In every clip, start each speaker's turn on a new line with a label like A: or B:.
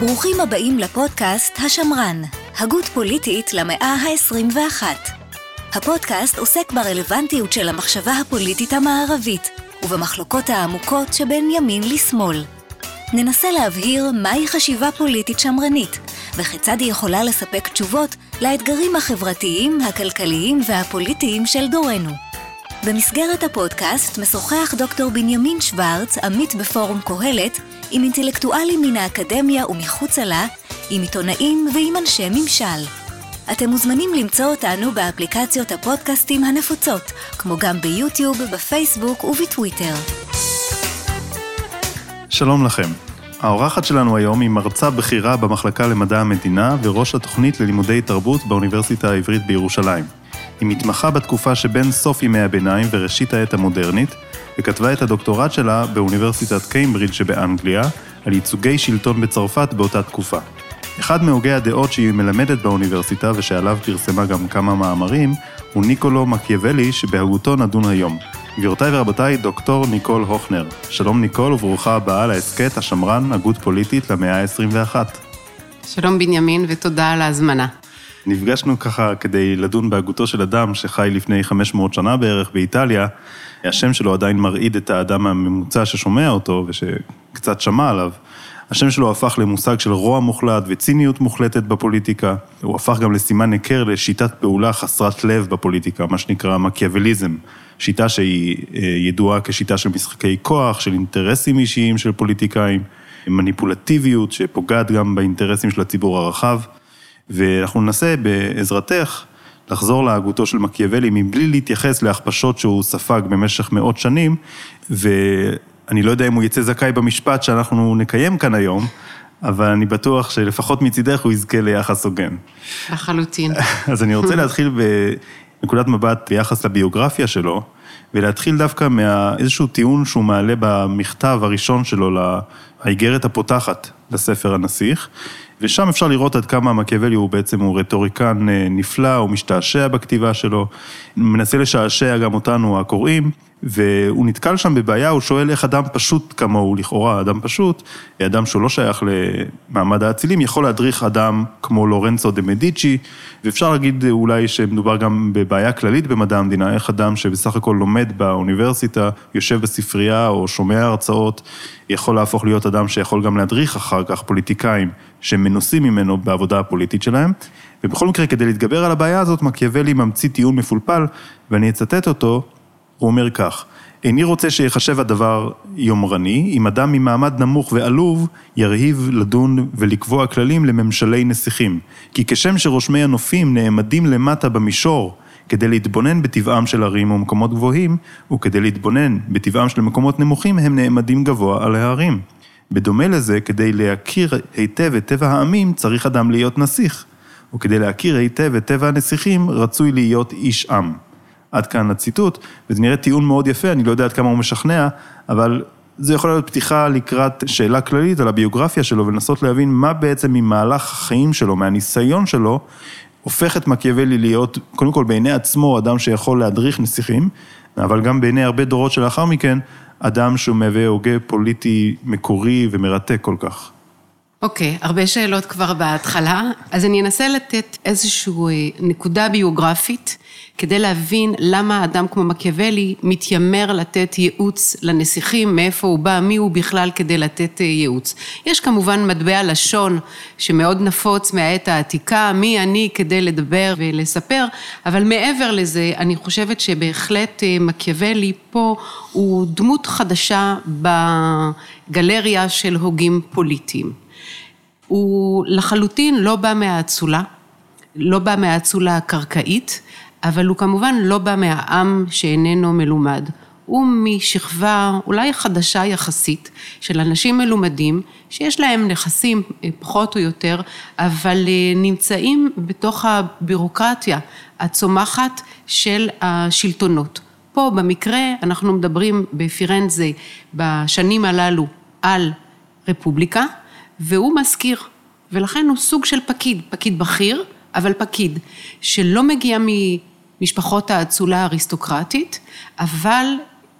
A: ברוכים הבאים לפודקאסט השמרן, הגות פוליטית למאה ה-21. הפודקאסט עוסק ברלוונטיות של המחשבה הפוליטית המערבית ובמחלוקות העמוקות שבין ימין לשמאל. ננסה להבהיר מהי חשיבה פוליטית שמרנית וכיצד היא יכולה לספק תשובות לאתגרים החברתיים, הכלכליים והפוליטיים של דורנו. במסגרת הפודקאסט משוחח דוקטור בנימין שוורץ, עמית בפורום קהלת, עם אינטלקטואלים מן האקדמיה ומחוצה לה, עם עיתונאים ועם אנשי ממשל. אתם מוזמנים למצוא אותנו באפליקציות הפודקאסטים הנפוצות, כמו גם ביוטיוב, בפייסבוק ובטוויטר.
B: שלום לכם. האורחת שלנו היום היא מרצה בכירה במחלקה למדע המדינה וראש התוכנית ללימודי תרבות באוניברסיטה העברית בירושלים. היא מתמחה בתקופה שבין סוף ימי הביניים וראשית העת המודרנית, וכתבה את הדוקטורט שלה באוניברסיטת קיימברידג' שבאנגליה, על ייצוגי שלטון בצרפת באותה תקופה. אחד מהוגי הדעות שהיא מלמדת באוניברסיטה ושעליו פרסמה גם כמה מאמרים, הוא ניקולו מקיאוולי שבהגותו נדון היום. גבירותיי ורבותיי, דוקטור ניקול הוכנר. שלום ניקול וברוכה הבאה להסכת השמרן, הגות פוליטית למאה ה-21.
C: שלום בנימין ותודה על ההזמנה.
B: נפגשנו ככה כדי לדון בהגותו של אדם שחי לפני 500 שנה בערך באיטליה. השם שלו עדיין מרעיד את האדם הממוצע ששומע אותו ושקצת שמע עליו. השם שלו הפך למושג של רוע מוחלט וציניות מוחלטת בפוליטיקה. הוא הפך גם לסימן היכר לשיטת פעולה חסרת לב בפוליטיקה, מה שנקרא מקיאווליזם. שיטה שהיא אה, ידועה כשיטה של משחקי כוח, של אינטרסים אישיים של פוליטיקאים, מניפולטיביות שפוגעת גם באינטרסים של הציבור הרחב. ואנחנו ננסה בעזרתך לחזור להגותו של מקיאוולי מבלי להתייחס להכפשות שהוא ספג במשך מאות שנים, ואני לא יודע אם הוא יצא זכאי במשפט שאנחנו נקיים כאן היום, אבל אני בטוח שלפחות מצידך הוא יזכה ליחס הוגן.
C: לחלוטין.
B: אז אני רוצה להתחיל בנקודת מבט ביחס לביוגרפיה שלו, ולהתחיל דווקא מאיזשהו טיעון שהוא מעלה במכתב הראשון שלו, האיגרת הפותחת לספר הנסיך, ושם אפשר לראות עד כמה מקיאוולי הוא בעצם, הוא רטוריקן אה, נפלא, הוא משתעשע בכתיבה שלו, מנסה לשעשע גם אותנו הקוראים, והוא נתקל שם בבעיה, הוא שואל איך אדם פשוט כמוהו, לכאורה אדם פשוט, אדם שהוא לא שייך למעמד האצילים, יכול להדריך אדם כמו לורנצו דה מדיצ'י, ואפשר להגיד אולי שמדובר גם בבעיה כללית במדע המדינה, איך אדם שבסך הכל לומד באוניברסיטה, יושב בספרייה או שומע הרצאות, יכול להפוך להיות אדם שיכול גם להדריך אחר כך פוליטיקאים שמנוסים ממנו בעבודה הפוליטית שלהם. ובכל מקרה, כדי להתגבר על הבעיה הזאת, מקיאוולי ממציא טיעון מפולפל, ואני אצטט אותו, הוא אומר כך: איני רוצה שיחשב הדבר יומרני, אם אדם ממעמד נמוך ועלוב ירהיב לדון ולקבוע כללים לממשלי נסיכים. כי כשם שרושמי הנופים נעמדים למטה במישור כדי להתבונן בטבעם של ערים ומקומות גבוהים, וכדי להתבונן בטבעם של מקומות נמוכים, הם נעמדים גבוה על ההרים. בדומה לזה, כדי להכיר היטב את טבע העמים, צריך אדם להיות נסיך. וכדי להכיר היטב את טבע הנסיכים, רצוי להיות איש עם. עד כאן הציטוט, וזה נראה טיעון מאוד יפה, אני לא יודע עד כמה הוא משכנע, אבל זה יכול להיות פתיחה לקראת שאלה כללית על הביוגרפיה שלו, ולנסות להבין מה בעצם ממהלך החיים שלו, מהניסיון שלו, הופך את מקיאוולי להיות, קודם כל בעיני עצמו, אדם שיכול להדריך נסיכים, אבל גם בעיני הרבה דורות שלאחר מכן, אדם שהוא מהווה הוגה פוליטי מקורי ומרתק כל כך.
C: אוקיי, okay, הרבה שאלות כבר בהתחלה, אז אני אנסה לתת איזושהי אה, נקודה ביוגרפית כדי להבין למה אדם כמו מקיאוולי מתיימר לתת ייעוץ לנסיכים, מאיפה הוא בא, מי הוא בכלל כדי לתת אה, ייעוץ. יש כמובן מטבע לשון שמאוד נפוץ מהעת העתיקה, מי אני כדי לדבר ולספר, אבל מעבר לזה, אני חושבת שבהחלט אה, מקיאוולי פה הוא דמות חדשה בגלריה של הוגים פוליטיים. הוא לחלוטין לא בא מהאצולה, לא בא מהאצולה הקרקעית, אבל הוא כמובן לא בא מהעם שאיננו מלומד. הוא משכבה אולי חדשה יחסית של אנשים מלומדים שיש להם נכסים אה, פחות או יותר, אבל אה, נמצאים בתוך הבירוקרטיה הצומחת של השלטונות. פה במקרה אנחנו מדברים בפירנזה בשנים הללו על רפובליקה, והוא מזכיר, ולכן הוא סוג של פקיד, פקיד בכיר, אבל פקיד, שלא מגיע ממשפחות האצולה האריסטוקרטית, אבל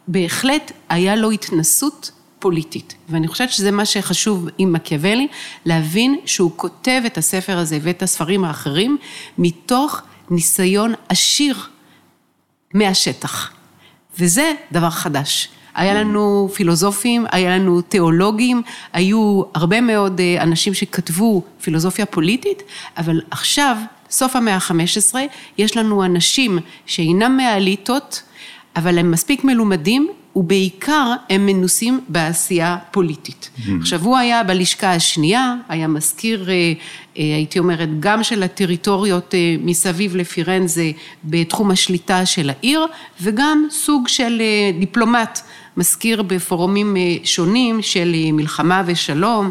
C: בהחלט היה לו התנסות פוליטית. ואני חושבת שזה מה שחשוב עם מקיאוולי, להבין שהוא כותב את הספר הזה ואת הספרים האחרים מתוך ניסיון עשיר מהשטח. וזה דבר חדש. היה לנו פילוסופים, היה לנו תיאולוגים, היו הרבה מאוד אה, אנשים שכתבו פילוסופיה פוליטית, אבל עכשיו, סוף המאה ה-15, יש לנו אנשים שאינם מהאליטות, אבל הם מספיק מלומדים ובעיקר הם מנוסים בעשייה פוליטית. Mm-hmm. עכשיו הוא היה בלשכה השנייה, היה מזכיר, אה, אה, הייתי אומרת, גם של הטריטוריות אה, מסביב לפירנזה בתחום השליטה של העיר, וגם סוג של דיפלומט, מזכיר בפורומים שונים של מלחמה ושלום,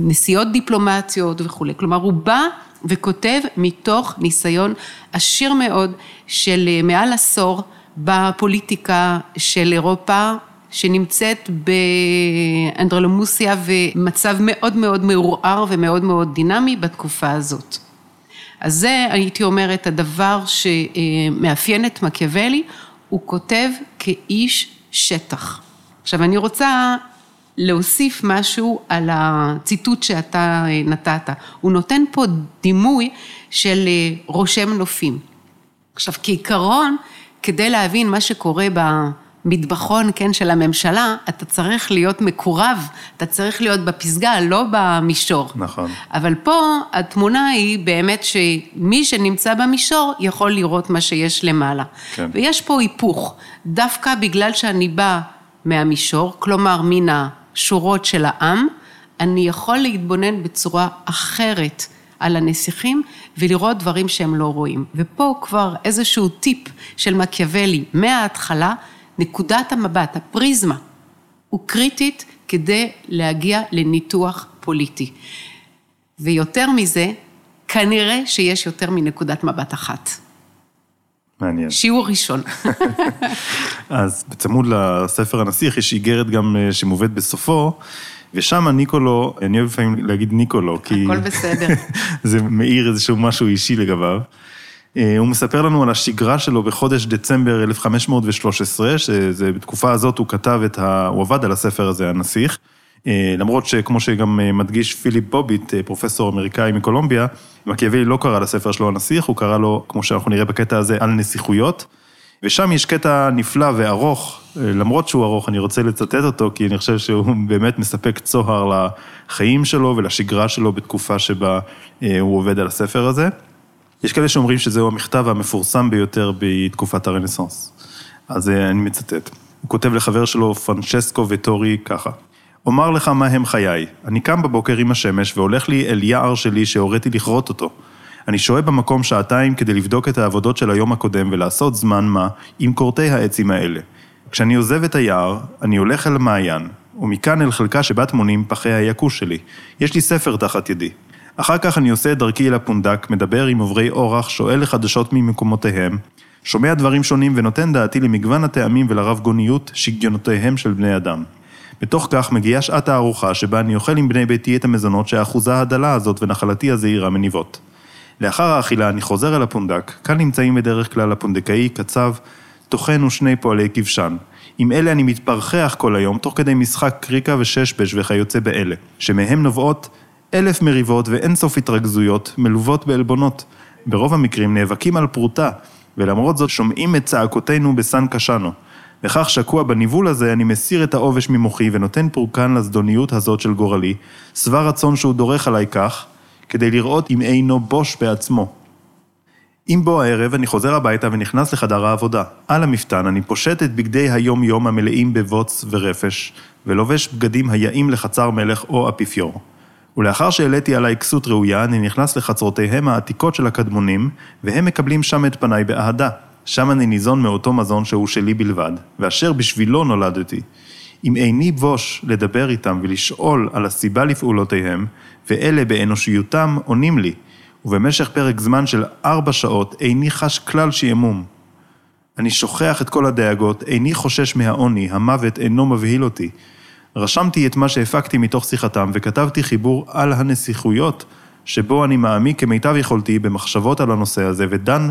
C: נסיעות דיפלומטיות וכולי. כלומר, הוא בא וכותב מתוך ניסיון עשיר מאוד של מעל עשור בפוליטיקה של אירופה, שנמצאת באנדרלמוסיה ומצב מאוד מאוד מעורער ומאוד מאוד דינמי בתקופה הזאת. אז זה, הייתי אומרת, הדבר שמאפיין את מקיאוולי, הוא כותב כאיש שטח. עכשיו, אני רוצה להוסיף משהו על הציטוט שאתה נתת. הוא נותן פה דימוי של רושם נופים. עכשיו, כעיקרון, כדי להבין מה שקורה במטבחון, כן, של הממשלה, אתה צריך להיות מקורב, אתה צריך להיות בפסגה, לא במישור.
B: נכון.
C: אבל פה התמונה היא באמת שמי שנמצא במישור יכול לראות מה שיש למעלה. כן. ויש פה היפוך, דווקא בגלל שאני באה מהמישור, כלומר מן השורות של העם, אני יכול להתבונן בצורה אחרת על הנסיכים ולראות דברים שהם לא רואים. ופה כבר איזשהו טיפ של מקיאוולי מההתחלה, נקודת המבט, הפריזמה, הוא קריטית כדי להגיע לניתוח פוליטי. ויותר מזה, כנראה שיש יותר מנקודת מבט אחת.
B: מעניין.
C: שיעור ראשון.
B: אז בצמוד לספר הנסיך יש איגרת גם אה, שמובאת בסופו, ושם ניקולו, אני אוהב לפעמים להגיד ניקולו,
C: כי... הכל בסדר.
B: זה מאיר איזשהו משהו אישי לגביו. אה, הוא מספר לנו על השגרה שלו בחודש דצמבר 1513, שזה בתקופה הזאת הוא כתב את ה... הוא עבד על הספר הזה, הנסיך. אה, למרות שכמו שגם אה, מדגיש פיליפ בוביט, פרופסור אמריקאי מקולומביה, מקיאוולי לא קרא לספר שלו הנסיך, הוא קרא לו, כמו שאנחנו נראה בקטע הזה, על נסיכויות. ושם יש קטע נפלא וארוך, למרות שהוא ארוך, אני רוצה לצטט אותו, כי אני חושב שהוא באמת מספק צוהר לחיים שלו ולשגרה שלו בתקופה שבה אה, הוא עובד על הספר הזה. יש כאלה שאומרים שזהו המכתב המפורסם ביותר בתקופת הרנסאנס. אז אה, אני מצטט. הוא כותב לחבר שלו, פרנצ'סקו וטורי, ככה: אומר לך מה הם חיי. אני קם בבוקר עם השמש והולך לי אל יער שלי שהוריתי לכרות אותו. אני שוהה במקום שעתיים כדי לבדוק את העבודות של היום הקודם ולעשות זמן מה עם כורתי העצים האלה. כשאני עוזב את היער, אני הולך אל המעיין, ומכאן אל חלקה שבה טמונים פחי היקוש שלי. יש לי ספר תחת ידי. אחר כך אני עושה את דרכי אל הפונדק, מדבר עם עוברי אורח, שואל לחדשות ממקומותיהם, שומע דברים שונים ונותן דעתי למגוון הטעמים ולרב גוניות שגיונותיהם של בני אדם. בתוך כך מגיעה שעת הארוחה שבה אני אוכל עם בני ביתי את המזונות שהאחוזה הדלה הזאת ונחלתי הזעירה מניבות. לאחר האכילה אני חוזר אל הפונדק, כאן נמצאים בדרך כלל הפונדקאי, קצב, טוחן ושני פועלי כבשן. עם אלה אני מתפרחח כל היום, תוך כדי משחק קריקה וששבש וכיוצא באלה, שמהם נובעות אלף מריבות ואין סוף התרכזויות, מלוות בעלבונות. ברוב המקרים נאבקים על פרוטה, ולמרות זאת שומעים את צעקותינו בסן קשנו. וכך שקוע בניבול הזה, אני מסיר את העובש ממוחי ונותן פורקן לזדוניות הזאת של גורלי, שבע רצון שהוא דורך עליי כך, כדי לראות אם אינו בוש בעצמו. עם בוא הערב אני חוזר הביתה ונכנס לחדר העבודה. על המפתן אני פושט את בגדי היום-יום המלאים בבוץ ורפש, ולובש בגדים היאים לחצר מלך או אפיפיור. ולאחר שהעליתי עליי כסות ראויה, אני נכנס לחצרותיהם העתיקות של הקדמונים, והם מקבלים שם את פניי באהדה. שם אני ניזון מאותו מזון שהוא שלי בלבד, ואשר בשבילו נולדתי. אם איני בוש לדבר איתם ולשאול על הסיבה לפעולותיהם, ואלה באנושיותם עונים לי, ובמשך פרק זמן של ארבע שעות איני חש כלל שעמום. אני שוכח את כל הדאגות, איני חושש מהעוני, המוות אינו מבהיל אותי. רשמתי את מה שהפקתי מתוך שיחתם וכתבתי חיבור על הנסיכויות, שבו אני מעמיק כמיטב יכולתי במחשבות על הנושא הזה ודן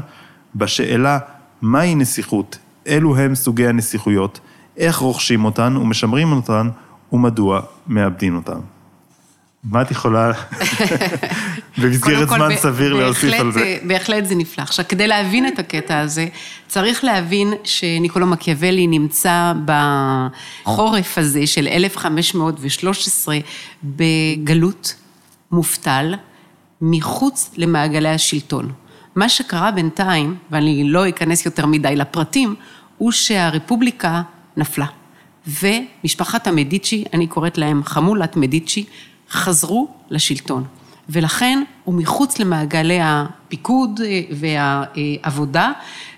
B: בשאלה מהי נסיכות, אלו הם סוגי הנסיכויות, איך רוכשים אותן ומשמרים אותן, ומדוע מאבדים אותם. מה את יכולה במסגרת זמן
C: כל,
B: סביר להוסיף על זה?
C: בהחלט זה נפלא. עכשיו, כדי להבין את הקטע הזה, צריך להבין שניקולו מקיאוולי נמצא בחורף הזה של 1513 בגלות מובטל, מחוץ למעגלי השלטון. מה שקרה בינתיים, ואני לא אכנס יותר מדי לפרטים, הוא שהרפובליקה נפלה. ומשפחת המדיצ'י, אני קוראת להם חמולת מדיצ'י, חזרו לשלטון. ולכן הוא מחוץ למעגלי הפיקוד אה, והעבודה,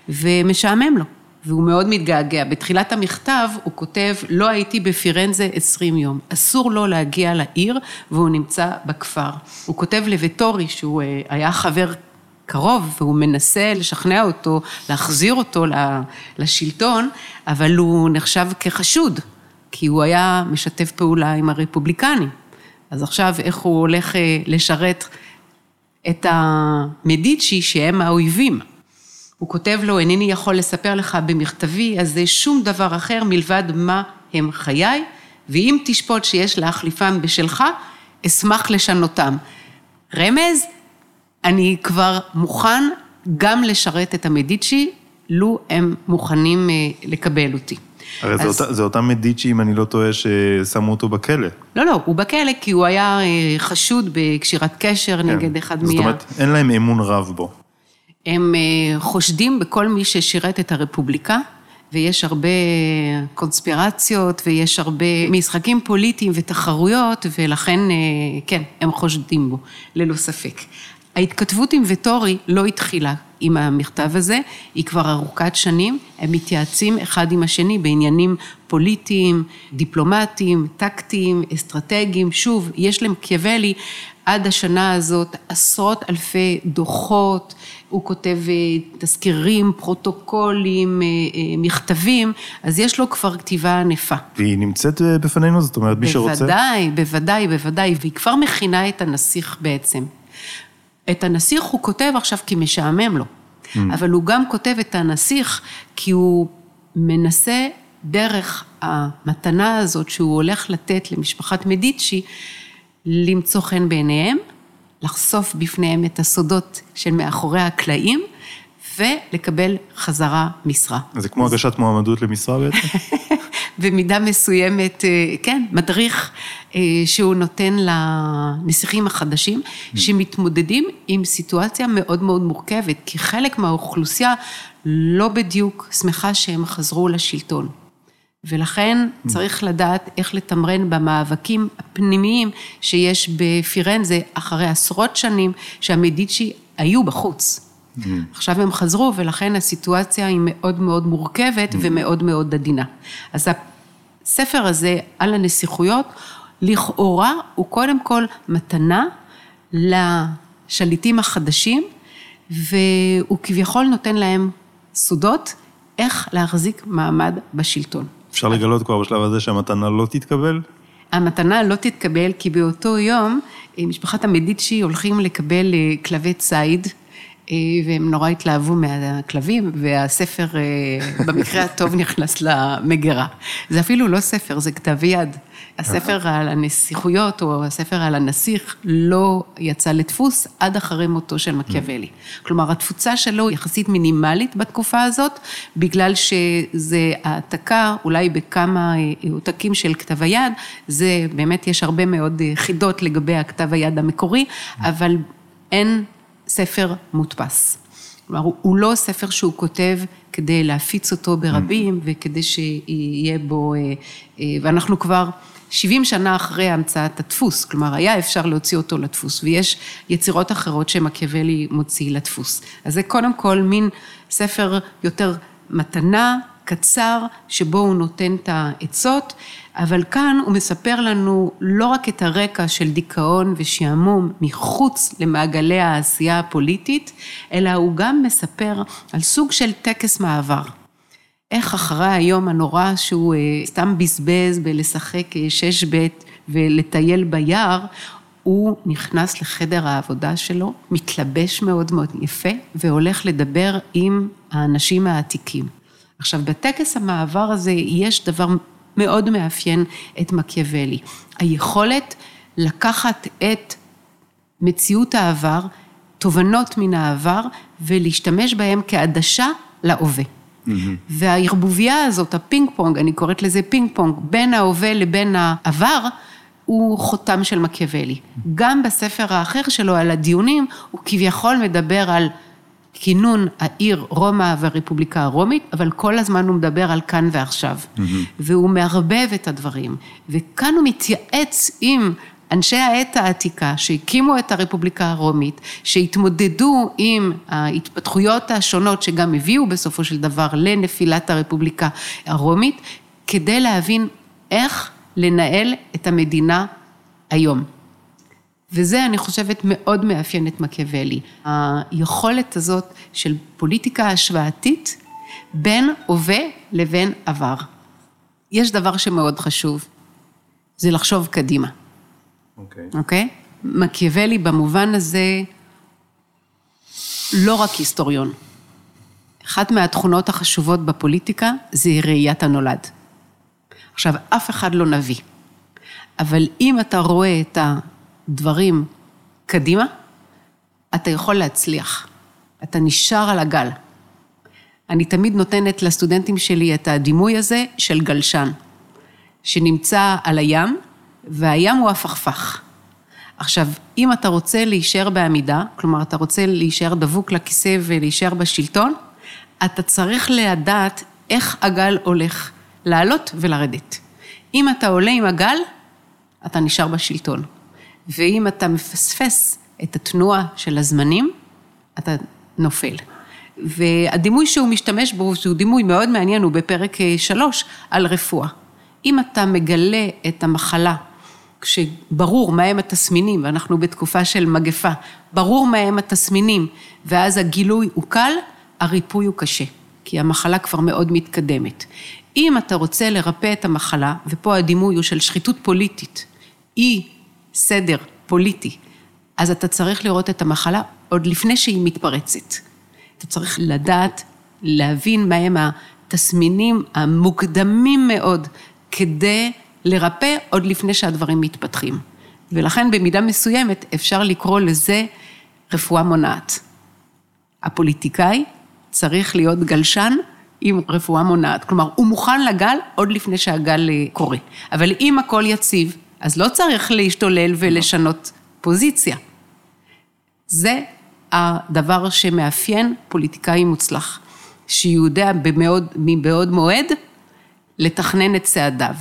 C: ומשעמם לו. והוא מאוד מתגעגע. בתחילת המכתב הוא כותב, לא הייתי בפירנזה עשרים יום. אסור לו להגיע לעיר, והוא נמצא בכפר. הוא כותב לווטורי, שהוא אה, היה חבר קרוב, והוא מנסה לשכנע אותו, להחזיר אותו לשלטון, אבל הוא נחשב כחשוד, כי הוא היה משתף פעולה עם הרפובליקנים. אז עכשיו איך הוא הולך אה, לשרת את המדיצ'י שהם האויבים. הוא כותב לו, אינני יכול לספר לך במכתבי הזה שום דבר אחר מלבד מה הם חיי, ואם תשפוט שיש להחליפם בשלך, אשמח לשנותם. רמז, אני כבר מוכן גם לשרת את המדיצ'י, לו הם מוכנים אה, לקבל אותי.
B: הרי
C: אז...
B: זה, אותה, זה אותם מדיצ'י, אם אני לא טועה, ששמו אותו בכלא.
C: לא, לא, הוא בכלא כי הוא היה אה, חשוד בקשירת קשר
B: כן.
C: נגד אחד מה...
B: זאת אומרת, אין להם אמון רב בו.
C: הם אה, חושדים בכל מי ששירת את הרפובליקה, ויש הרבה קונספירציות, ויש הרבה משחקים פוליטיים ותחרויות, ולכן, כן, הם חושדים בו, ללא ספק. ההתכתבות עם וטורי לא התחילה עם המכתב הזה, היא כבר ארוכת שנים, הם מתייעצים אחד עם השני בעניינים פוליטיים, דיפלומטיים, טקטיים, אסטרטגיים, שוב, יש למקיאוולי עד השנה הזאת עשרות אלפי דוחות, הוא כותב תזכירים, פרוטוקולים, מכתבים, אז יש לו כבר כתיבה ענפה.
B: והיא נמצאת בפנינו, זאת אומרת, מי שרוצה...
C: בוודאי, בוודאי, בוודאי, והיא כבר מכינה את הנסיך בעצם. את הנסיך הוא כותב עכשיו כי משעמם לו, mm. אבל הוא גם כותב את הנסיך כי הוא מנסה דרך המתנה הזאת שהוא הולך לתת למשפחת מדיצ'י, למצוא חן בעיניהם, לחשוף בפניהם את הסודות של מאחורי הקלעים, ולקבל חזרה משרה.
B: זה כמו הגשת מועמדות למשרה בעצם?
C: במידה מסוימת, כן, מדריך שהוא נותן לנסיכים החדשים, שמתמודדים עם סיטואציה מאוד מאוד מורכבת, כי חלק מהאוכלוסייה לא בדיוק שמחה שהם חזרו לשלטון. ולכן צריך לדעת איך לתמרן במאבקים הפנימיים שיש בפירנזה אחרי עשרות שנים שהמדיצ'י היו בחוץ. Mm. עכשיו הם חזרו ולכן הסיטואציה היא מאוד מאוד מורכבת mm. ומאוד מאוד עדינה. אז הספר הזה על הנסיכויות, לכאורה הוא קודם כל מתנה לשליטים החדשים, והוא כביכול נותן להם סודות איך להחזיק מעמד בשלטון.
B: אפשר לגלות כבר בשלב הזה שהמתנה לא תתקבל?
C: המתנה לא תתקבל כי באותו יום משפחת המדיצ'י הולכים לקבל כלבי ציד. והם נורא התלהבו מהכלבים, והספר במקרה הטוב נכנס למגירה. זה אפילו לא ספר, זה כתב יד. הספר על הנסיכויות, או הספר על הנסיך, לא יצא לדפוס עד אחרי מותו של מקיאוולי. כלומר, התפוצה שלו יחסית מינימלית בתקופה הזאת, בגלל שזה העתקה, אולי בכמה עותקים של כתב היד, זה באמת, יש הרבה מאוד חידות לגבי הכתב היד המקורי, אבל אין ספר מודפס. כלומר, הוא לא ספר שהוא כותב כדי להפיץ אותו ברבים וכדי שיהיה בו, ואנחנו כבר 70 שנה אחרי המצאת הדפוס, כלומר, היה אפשר להוציא אותו לדפוס, ויש יצירות אחרות שמקיאוולי מוציא לדפוס. אז זה קודם כל מין ספר יותר מתנה, קצר, שבו הוא נותן את העצות, אבל כאן הוא מספר לנו לא רק את הרקע של דיכאון ושעמום מחוץ למעגלי העשייה הפוליטית, אלא הוא גם מספר על סוג של טקס מעבר. איך אחרי היום הנורא שהוא סתם בזבז בלשחק שש בית ולטייל ביער, הוא נכנס לחדר העבודה שלו, מתלבש מאוד מאוד יפה, והולך לדבר עם האנשים העתיקים. עכשיו, בטקס המעבר הזה יש דבר מאוד מאפיין את מקיאוולי. היכולת לקחת את מציאות העבר, תובנות מן העבר, ולהשתמש בהם כעדשה להווה. Mm-hmm. והערבוביה הזאת, הפינג פונג, אני קוראת לזה פינג פונג, בין ההווה לבין העבר, הוא חותם של מקיאוולי. גם בספר האחר שלו על הדיונים, הוא כביכול מדבר על כינון העיר רומא והרפובליקה הרומית, אבל כל הזמן הוא מדבר על כאן ועכשיו. Mm-hmm. והוא מערבב את הדברים. וכאן הוא מתייעץ עם אנשי העת העתיקה שהקימו את הרפובליקה הרומית, שהתמודדו עם ההתפתחויות השונות שגם הביאו בסופו של דבר לנפילת הרפובליקה הרומית, כדי להבין איך לנהל את המדינה היום. וזה, אני חושבת, מאוד מאפיין את מקיאוולי. היכולת הזאת של פוליטיקה השוואתית בין הווה לבין עבר. יש דבר שמאוד חשוב, זה לחשוב קדימה. אוקיי. Okay. אוקיי? Okay? מקיאוולי במובן הזה לא רק היסטוריון. אחת מהתכונות החשובות בפוליטיקה זה ראיית הנולד. עכשיו, אף אחד לא נביא, אבל אם אתה רואה את הדברים קדימה, אתה יכול להצליח. אתה נשאר על הגל. אני תמיד נותנת לסטודנטים שלי את הדימוי הזה של גלשן, שנמצא על הים, והים הוא הפכפך. עכשיו, אם אתה רוצה להישאר בעמידה, כלומר, אתה רוצה להישאר דבוק לכיסא ולהישאר בשלטון, אתה צריך לדעת איך הגל הולך. לעלות ולרדת. אם אתה עולה עם הגל, אתה נשאר בשלטון. ואם אתה מפספס את התנועה של הזמנים, אתה נופל. והדימוי שהוא משתמש בו, שהוא דימוי מאוד מעניין, הוא בפרק אה, שלוש, על רפואה. אם אתה מגלה את המחלה, כשברור מהם התסמינים, ואנחנו בתקופה של מגפה, ברור מהם התסמינים, ואז הגילוי הוא קל, הריפוי הוא קשה, כי המחלה כבר מאוד מתקדמת. אם אתה רוצה לרפא את המחלה, ופה הדימוי הוא של שחיתות פוליטית, אי סדר פוליטי, אז אתה צריך לראות את המחלה עוד לפני שהיא מתפרצת. אתה צריך לדעת, להבין מהם התסמינים המוקדמים מאוד, כדי לרפא עוד לפני שהדברים מתפתחים. ולכן במידה מסוימת אפשר לקרוא לזה רפואה מונעת. הפוליטיקאי צריך להיות גלשן עם רפואה מונעת. כלומר, הוא מוכן לגל עוד לפני שהגל אה, קורה. אבל אם הכל יציב, אז לא צריך להשתולל ולשנות פוזיציה. זה הדבר שמאפיין פוליטיקאי מוצלח, שיודע במאוד, מבעוד מועד לתכנן את צעדיו.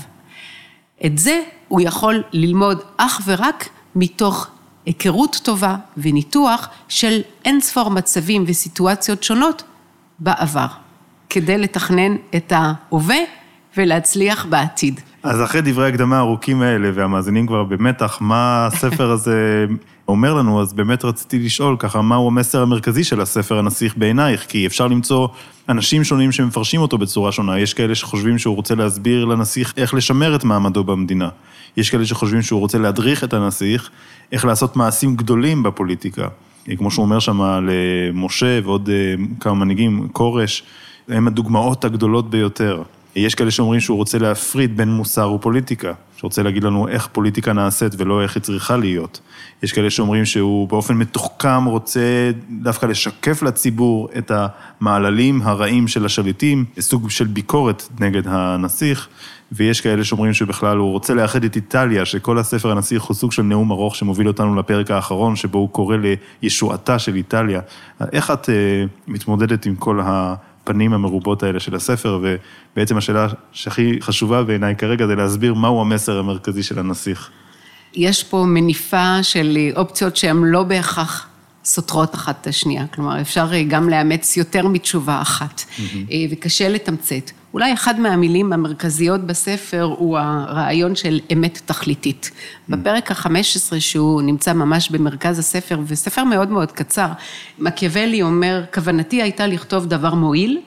C: את זה הוא יכול ללמוד אך ורק מתוך היכרות טובה וניתוח של אין ספור מצבים וסיטואציות שונות בעבר. כדי לתכנן את ההווה ולהצליח בעתיד.
B: אז אחרי דברי הקדמה הארוכים האלה, והמאזינים כבר במתח, מה הספר הזה אומר לנו, אז באמת רציתי לשאול ככה, מהו המסר המרכזי של הספר הנסיך בעינייך? כי אפשר למצוא אנשים שונים שמפרשים אותו בצורה שונה. יש כאלה שחושבים שהוא רוצה להסביר לנסיך איך לשמר את מעמדו במדינה. יש כאלה שחושבים שהוא רוצה להדריך את הנסיך, איך לעשות מעשים גדולים בפוליטיקה. כמו שהוא אומר שם למשה ועוד אה, כמה מנהיגים, כורש. הם הדוגמאות הגדולות ביותר. יש כאלה שאומרים שהוא רוצה להפריד בין מוסר ופוליטיקה, שרוצה להגיד לנו איך פוליטיקה נעשית ולא איך היא צריכה להיות. יש כאלה שאומרים שהוא באופן מתוחכם רוצה דווקא לשקף לציבור את המעללים הרעים של השליטים, סוג של ביקורת נגד הנסיך, ויש כאלה שאומרים שבכלל הוא רוצה לאחד את איטליה, שכל הספר הנסיך הוא סוג של נאום ארוך שמוביל אותנו לפרק האחרון, שבו הוא קורא לישועתה של איטליה. איך את uh, מתמודדת עם כל ה... הפנים המרובות האלה של הספר, ובעצם השאלה שהכי חשובה בעיניי כרגע זה להסביר מהו המסר המרכזי של הנסיך.
C: יש פה מניפה של אופציות שהן לא בהכרח סותרות אחת את השנייה, כלומר אפשר גם לאמץ יותר מתשובה אחת, mm-hmm. וקשה לתמצת. אולי אחד מהמילים המרכזיות בספר הוא הרעיון של אמת תכליתית. Mm. בפרק ה-15, שהוא נמצא ממש במרכז הספר, וספר מאוד מאוד קצר, מקיאוולי אומר, כוונתי הייתה לכתוב דבר מועיל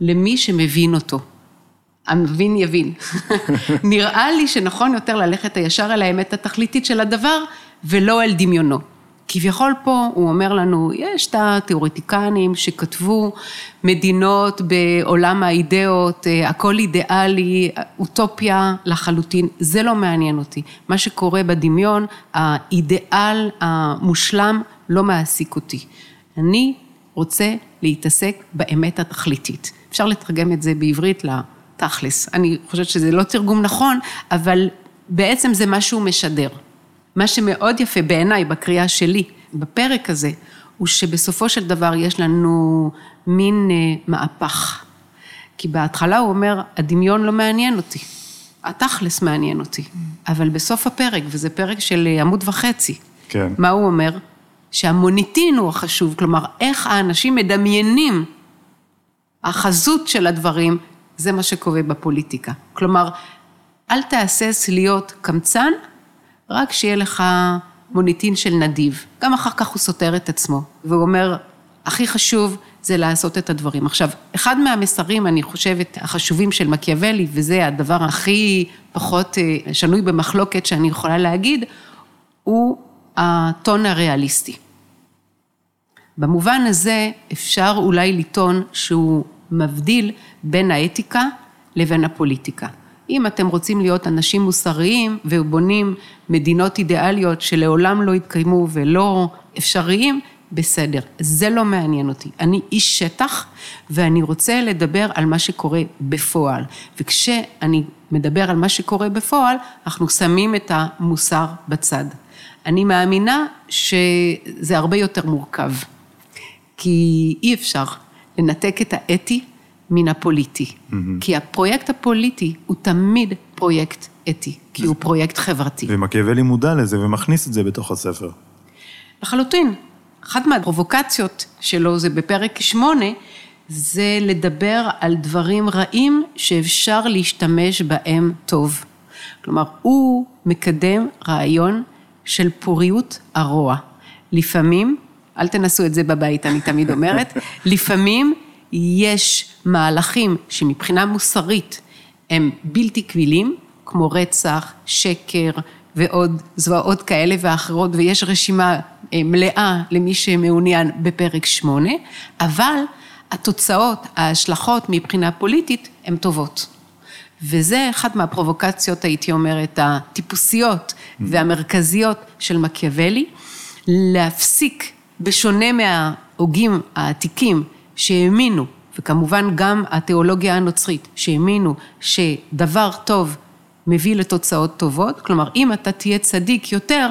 C: למי שמבין אותו. המבין יבין. נראה לי שנכון יותר ללכת הישר אל האמת התכליתית של הדבר, ולא אל דמיונו. כביכול פה הוא אומר לנו, יש את התיאורטיקנים שכתבו מדינות בעולם האידאות, אה, הכל אידיאלי, אוטופיה לחלוטין, זה לא מעניין אותי. מה שקורה בדמיון, האידיאל המושלם לא מעסיק אותי. אני רוצה להתעסק באמת התכליתית. אפשר לתרגם את זה בעברית לתכלס. אני חושבת שזה לא תרגום נכון, אבל בעצם זה מה שהוא משדר. מה שמאוד יפה בעיניי בקריאה שלי, בפרק הזה, הוא שבסופו של דבר יש לנו מין אה, מהפך. כי בהתחלה הוא אומר, הדמיון לא מעניין אותי, התכלס מעניין אותי. אבל בסוף הפרק, וזה פרק של אה, עמוד וחצי,
B: כן.
C: מה הוא אומר? שהמוניטין הוא החשוב, כלומר, איך האנשים מדמיינים, החזות של הדברים, זה מה שקורה בפוליטיקה. כלומר, אל תהסס להיות קמצן, רק שיהיה לך מוניטין של נדיב. גם אחר כך הוא סותר את עצמו, והוא אומר, הכי חשוב זה לעשות את הדברים. עכשיו, אחד מהמסרים, אני חושבת, החשובים של מקיאוולי, וזה הדבר הכי פחות אה, שנוי במחלוקת שאני יכולה להגיד, הוא הטון הריאליסטי. במובן הזה אפשר אולי לטעון שהוא מבדיל בין האתיקה לבין הפוליטיקה. אם אתם רוצים להיות אנשים מוסריים ובונים מדינות אידיאליות שלעולם לא יתקיימו ולא אפשריים, בסדר. זה לא מעניין אותי. אני איש שטח ואני רוצה לדבר על מה שקורה בפועל. וכשאני מדבר על מה שקורה בפועל, אנחנו שמים את המוסר בצד. אני מאמינה שזה הרבה יותר מורכב, כי אי אפשר לנתק את האתי מן הפוליטי. Mm-hmm. כי הפרויקט הפוליטי הוא תמיד פרויקט אתי, כי הוא פרויקט חברתי.
B: ומקיאוולי מודע לזה ומכניס את זה בתוך הספר.
C: לחלוטין. אחת מהפרובוקציות שלו זה בפרק שמונה, זה לדבר על דברים רעים שאפשר להשתמש בהם טוב. כלומר, הוא מקדם רעיון של פוריות הרוע. לפעמים, אל תנסו את זה בבית, אני תמיד אומרת, לפעמים יש מהלכים שמבחינה מוסרית הם בלתי קבילים, כמו רצח, שקר ועוד זוועות כאלה ואחרות, ויש רשימה אה, מלאה למי שמעוניין בפרק שמונה, אבל התוצאות, ההשלכות מבחינה פוליטית הן טובות. וזה אחת מהפרובוקציות, הייתי אומרת, הטיפוסיות והמרכזיות של מקיאוולי, להפסיק, בשונה מההוגים העתיקים שהאמינו, וכמובן גם התיאולוגיה הנוצרית, שהאמינו שדבר טוב מביא לתוצאות טובות, כלומר אם אתה תהיה צדיק יותר,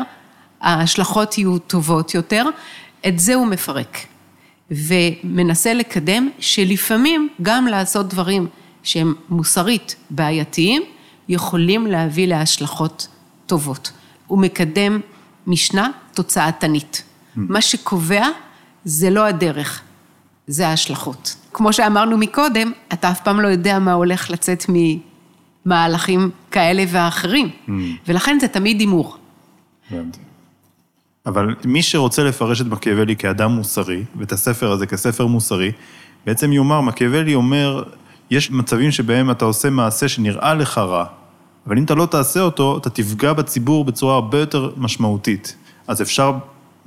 C: ההשלכות יהיו טובות יותר, את זה הוא מפרק. ומנסה לקדם שלפעמים גם לעשות דברים שהם מוסרית בעייתיים, יכולים להביא להשלכות טובות. הוא מקדם משנה תוצאתנית. Mm. מה שקובע זה לא הדרך, זה ההשלכות. כמו שאמרנו מקודם, אתה אף פעם לא יודע מה הולך לצאת ממהלכים כאלה ואחרים, mm. ולכן זה תמיד הימור.
B: אבל מי שרוצה לפרש את מקיאוולי כאדם מוסרי, ואת הספר הזה כספר מוסרי, בעצם יאמר, מקיאוולי אומר, יש מצבים שבהם אתה עושה מעשה שנראה לך רע, אבל אם אתה לא תעשה אותו, אתה תפגע בציבור בצורה הרבה יותר משמעותית. אז אפשר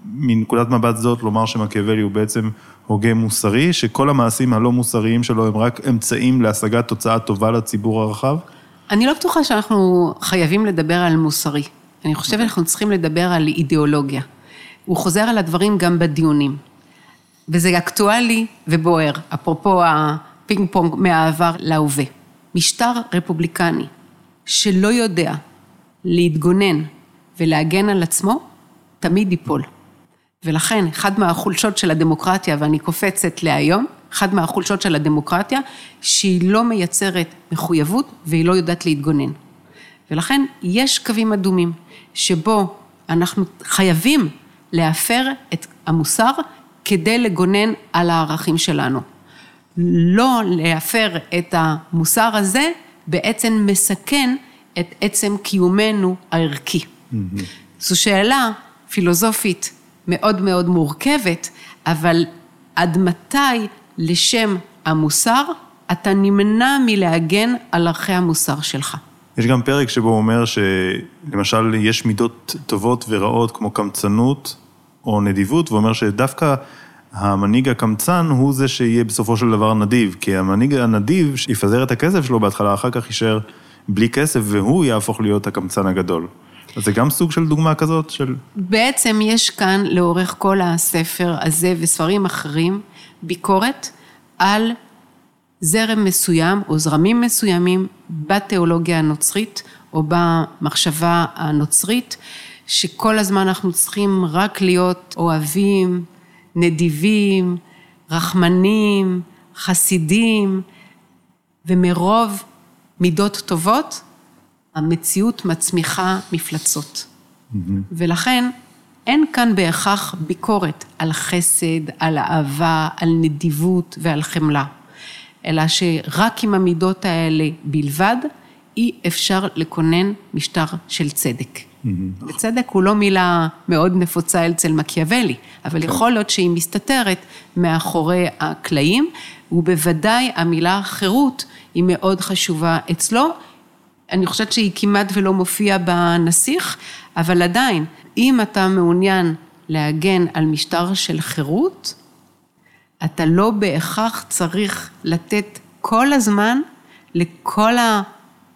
B: מנקודת מבט זאת לומר שמקיאוולי הוא בעצם הוגה מוסרי, שכל המעשים הלא מוסריים שלו הם רק אמצעים להשגת תוצאה טובה לציבור הרחב?
C: אני לא בטוחה שאנחנו חייבים לדבר על מוסרי. אני חושבת שאנחנו צריכים לדבר על אידיאולוגיה. הוא חוזר על הדברים גם בדיונים. וזה אקטואלי ובוער, אפרופו הפינג פונג מהעבר להווה. משטר רפובליקני שלא יודע להתגונן ולהגן על עצמו, תמיד ייפול. ולכן, אחת מהחולשות של הדמוקרטיה, ואני קופצת להיום, אחת מהחולשות של הדמוקרטיה, שהיא לא מייצרת מחויבות והיא לא יודעת להתגונן. ולכן יש קווים אדומים, שבו אנחנו חייבים להפר את המוסר כדי לגונן על הערכים שלנו. לא להפר את המוסר הזה בעצם מסכן את עצם קיומנו הערכי. Mm-hmm. זו שאלה פילוסופית מאוד מאוד מורכבת, אבל עד מתי לשם המוסר אתה נמנע מלהגן על ערכי המוסר שלך?
B: יש גם פרק שבו הוא אומר שלמשל יש מידות טובות ורעות כמו קמצנות או נדיבות, ואומר שדווקא המנהיג הקמצן הוא זה שיהיה בסופו של דבר נדיב, כי המנהיג הנדיב יפזר את הכסף שלו בהתחלה, אחר כך יישאר בלי כסף, והוא יהפוך להיות הקמצן הגדול. אז זה גם סוג של דוגמה כזאת של...
C: בעצם יש כאן לאורך כל הספר הזה וספרים אחרים ביקורת על זרם מסוים או זרמים מסוימים בתיאולוגיה הנוצרית או במחשבה הנוצרית, שכל הזמן אנחנו צריכים רק להיות אוהבים, נדיבים, רחמנים, חסידים, ומרוב מידות טובות, המציאות מצמיחה מפלצות. Mm-hmm. ולכן אין כאן בהכרח ביקורת על חסד, על אהבה, על נדיבות ועל חמלה, אלא שרק עם המידות האלה בלבד, אי אפשר לכונן משטר של צדק. Mm-hmm. וצדק הוא לא מילה מאוד נפוצה אצל מקיאוולי, אבל כן. יכול להיות שהיא מסתתרת מאחורי הקלעים, ובוודאי המילה חירות היא מאוד חשובה אצלו. אני חושבת שהיא כמעט ולא מופיעה בנסיך, אבל עדיין, אם אתה מעוניין להגן על משטר של חירות, אתה לא בהכרח צריך לתת כל הזמן לכל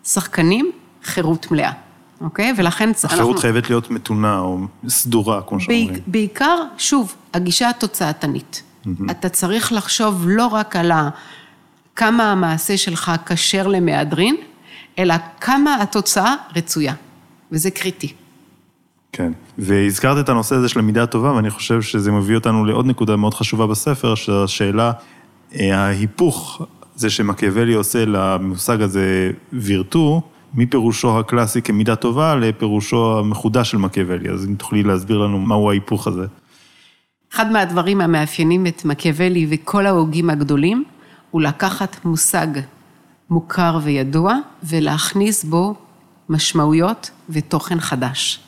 C: השחקנים חירות מלאה, אוקיי? ולכן
B: החירות אנחנו... חייבת להיות מתונה או סדורה, כמו שאומרים.
C: בעיקר, שוב, הגישה התוצאתנית. Mm-hmm. אתה צריך לחשוב לא רק על ה... כמה המעשה שלך כשר למהדרין, אלא כמה התוצאה רצויה, וזה קריטי.
B: כן, והזכרת את הנושא הזה של המידה הטובה, ואני חושב שזה מביא אותנו לעוד נקודה מאוד חשובה בספר, שהשאלה, אה, ההיפוך, זה שמקיאוולי עושה למושג הזה וירטו, מפירושו הקלאסי כמידה טובה לפירושו המחודש של מקיאוולי. אז אם תוכלי להסביר לנו מהו ההיפוך הזה.
C: אחד מהדברים המאפיינים את מקיאוולי וכל ההוגים הגדולים, הוא לקחת מושג מוכר וידוע ולהכניס בו משמעויות ותוכן חדש.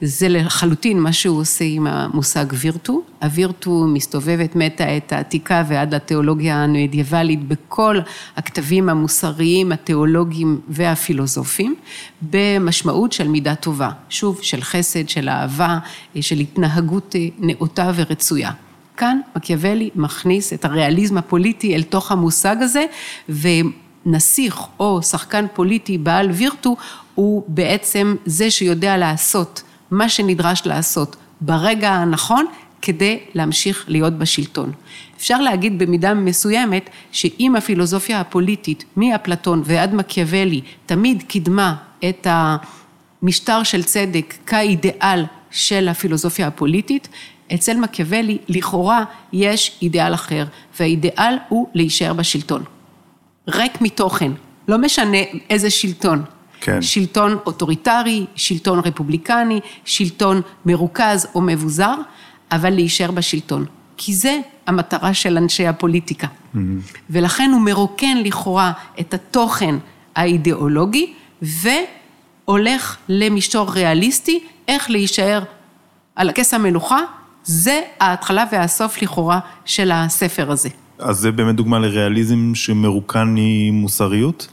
C: זה לחלוטין מה שהוא עושה עם המושג וירטו. הווירטו מסתובבת מאת העת העתיקה ועד לתיאולוגיה המדיאבלית בכל הכתבים המוסריים, התיאולוגיים והפילוסופיים, במשמעות של מידה טובה. שוב, של חסד, של אהבה, של התנהגות נאותה ורצויה. כאן מקיאוולי מכניס את הריאליזם הפוליטי אל תוך המושג הזה, ונסיך או שחקן פוליטי בעל וירטו הוא בעצם זה שיודע לעשות מה שנדרש לעשות ברגע הנכון כדי להמשיך להיות בשלטון. אפשר להגיד במידה מסוימת שאם הפילוסופיה הפוליטית מאפלטון ועד מקיאוולי תמיד קידמה את המשטר של צדק כאידיאל של הפילוסופיה הפוליטית, אצל מקיאוולי לכאורה יש אידיאל אחר, והאידיאל הוא להישאר בשלטון. ריק מתוכן, לא משנה איזה שלטון. כן. שלטון אוטוריטרי, שלטון רפובליקני, שלטון מרוכז או מבוזר, אבל להישאר בשלטון. כי זה המטרה של אנשי הפוליטיקה. Mm-hmm. ולכן הוא מרוקן לכאורה את התוכן האידיאולוגי, והולך למישור ריאליסטי, איך להישאר על הכס המלוכה זה ההתחלה והסוף לכאורה של הספר הזה.
B: אז זה באמת דוגמה לריאליזם שמרוקן ממוסריות?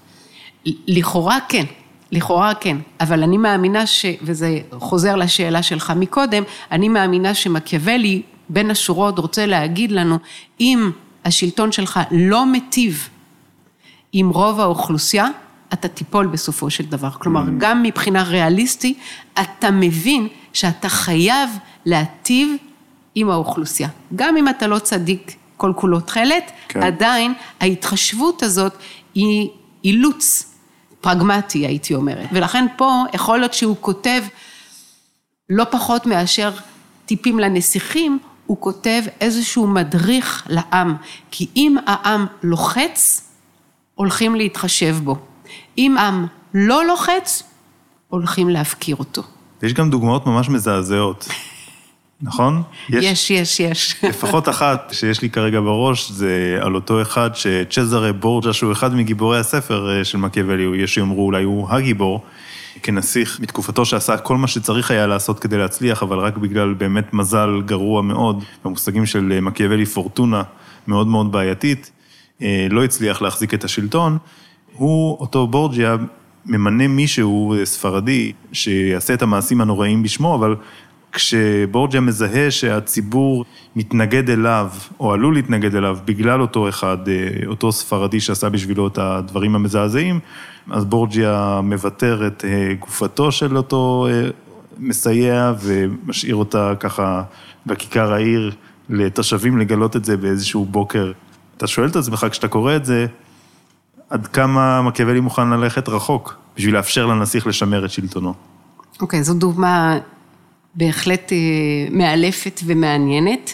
C: לכאורה כן, לכאורה כן, אבל אני מאמינה ש... וזה חוזר לשאלה שלך מקודם, אני מאמינה שמקיאוולי בין השורות רוצה להגיד לנו, אם השלטון שלך לא מיטיב עם רוב האוכלוסייה, אתה תיפול בסופו של דבר. כלומר, mm. גם מבחינה ריאליסטית, אתה מבין שאתה חייב להטיב עם האוכלוסייה. גם אם אתה לא צדיק כל כולו תכלת, כן. עדיין ההתחשבות הזאת היא אילוץ פרגמטי, הייתי אומרת. ולכן פה יכול להיות שהוא כותב לא פחות מאשר טיפים לנסיכים, הוא כותב איזשהו מדריך לעם. כי אם העם לוחץ, הולכים להתחשב בו. אם עם לא לוחץ, הולכים להפקיר אותו.
B: יש גם דוגמאות ממש מזעזעות. נכון?
C: יש, יש, יש.
B: לפחות אחת שיש לי כרגע בראש, זה על אותו אחד שצ'זרה בורג'ה, שהוא אחד מגיבורי הספר אה, של מקיאוולי, יש שיאמרו אולי הוא הגיבור, כנסיך מתקופתו שעשה כל מה שצריך היה לעשות כדי להצליח, אבל רק בגלל באמת מזל גרוע מאוד, במושגים של אה, מקיאוולי פורטונה מאוד מאוד בעייתית, אה, לא הצליח להחזיק את השלטון. הוא, אותו בורג'יה, ממנה מישהו ספרדי שיעשה את המעשים הנוראים בשמו, אבל כשבורג'יה מזהה שהציבור מתנגד אליו, או עלול להתנגד אליו, בגלל אותו אחד, אה, אותו ספרדי שעשה בשבילו את הדברים המזעזעים, אז בורג'יה מוותר את אה, גופתו של אותו אה, מסייע ומשאיר אותה ככה בכיכר העיר לתושבים לגלות את זה באיזשהו בוקר. אתה שואל את עצמך כשאתה קורא את זה, עד כמה מקיאוולי מוכן ללכת רחוק בשביל לאפשר לנסיך לשמר את שלטונו.
C: אוקיי, okay, זו דוגמה בהחלט אה, מאלפת ומעניינת.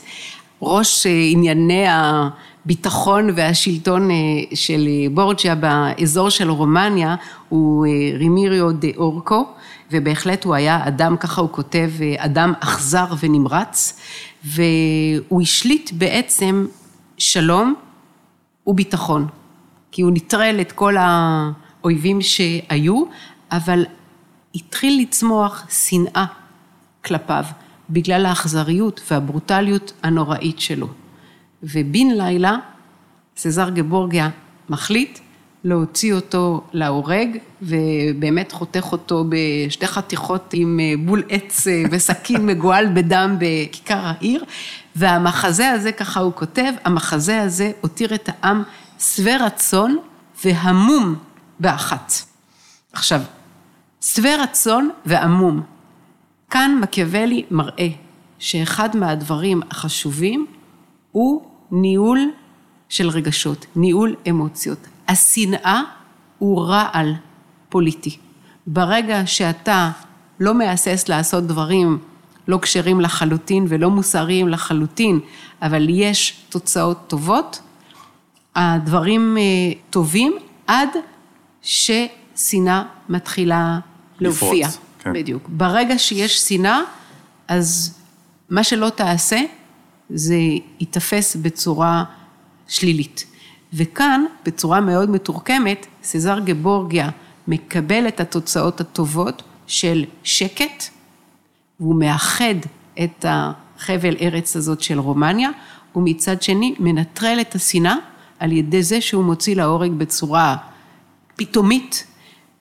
C: ראש אה, ענייני הביטחון והשלטון אה, של בורג'יה באזור של רומניה הוא רימיריו דה אורקו, ובהחלט הוא היה אדם, ככה הוא כותב, אדם אכזר ונמרץ, והוא השליט בעצם שלום וביטחון, כי הוא נטרל את כל האויבים שהיו, אבל התחיל לצמוח שנאה כלפיו, בגלל האכזריות והברוטליות הנוראית שלו. ובן לילה, סזר גבורגיה מחליט להוציא אותו להורג, ובאמת חותך אותו בשתי חתיכות עם אה, בול עץ אה, וסכין מגואל בדם בכיכר העיר, והמחזה הזה, ככה הוא כותב, המחזה הזה הותיר את העם שבע רצון והמום באחת. עכשיו, שבע רצון ועמום. כאן מקיאוולי מראה שאחד מהדברים החשובים הוא ניהול של רגשות, ניהול אמוציות. השנאה הוא רעל פוליטי. ברגע שאתה לא מהסס לעשות דברים לא כשרים לחלוטין ולא מוסריים לחלוטין, אבל יש תוצאות טובות, הדברים אה, טובים עד ששנאה מתחילה להופיע. לפרוץ. כן. בדיוק. ברגע שיש שנאה, אז מה שלא תעשה, זה ייתפס בצורה שלילית. וכאן, בצורה מאוד מתורכמת, סזר גבורגיה מקבל את התוצאות הטובות של שקט, והוא מאחד את החבל ארץ הזאת של רומניה, ומצד שני מנטרל את השנאה על ידי זה שהוא מוציא להורג בצורה פתאומית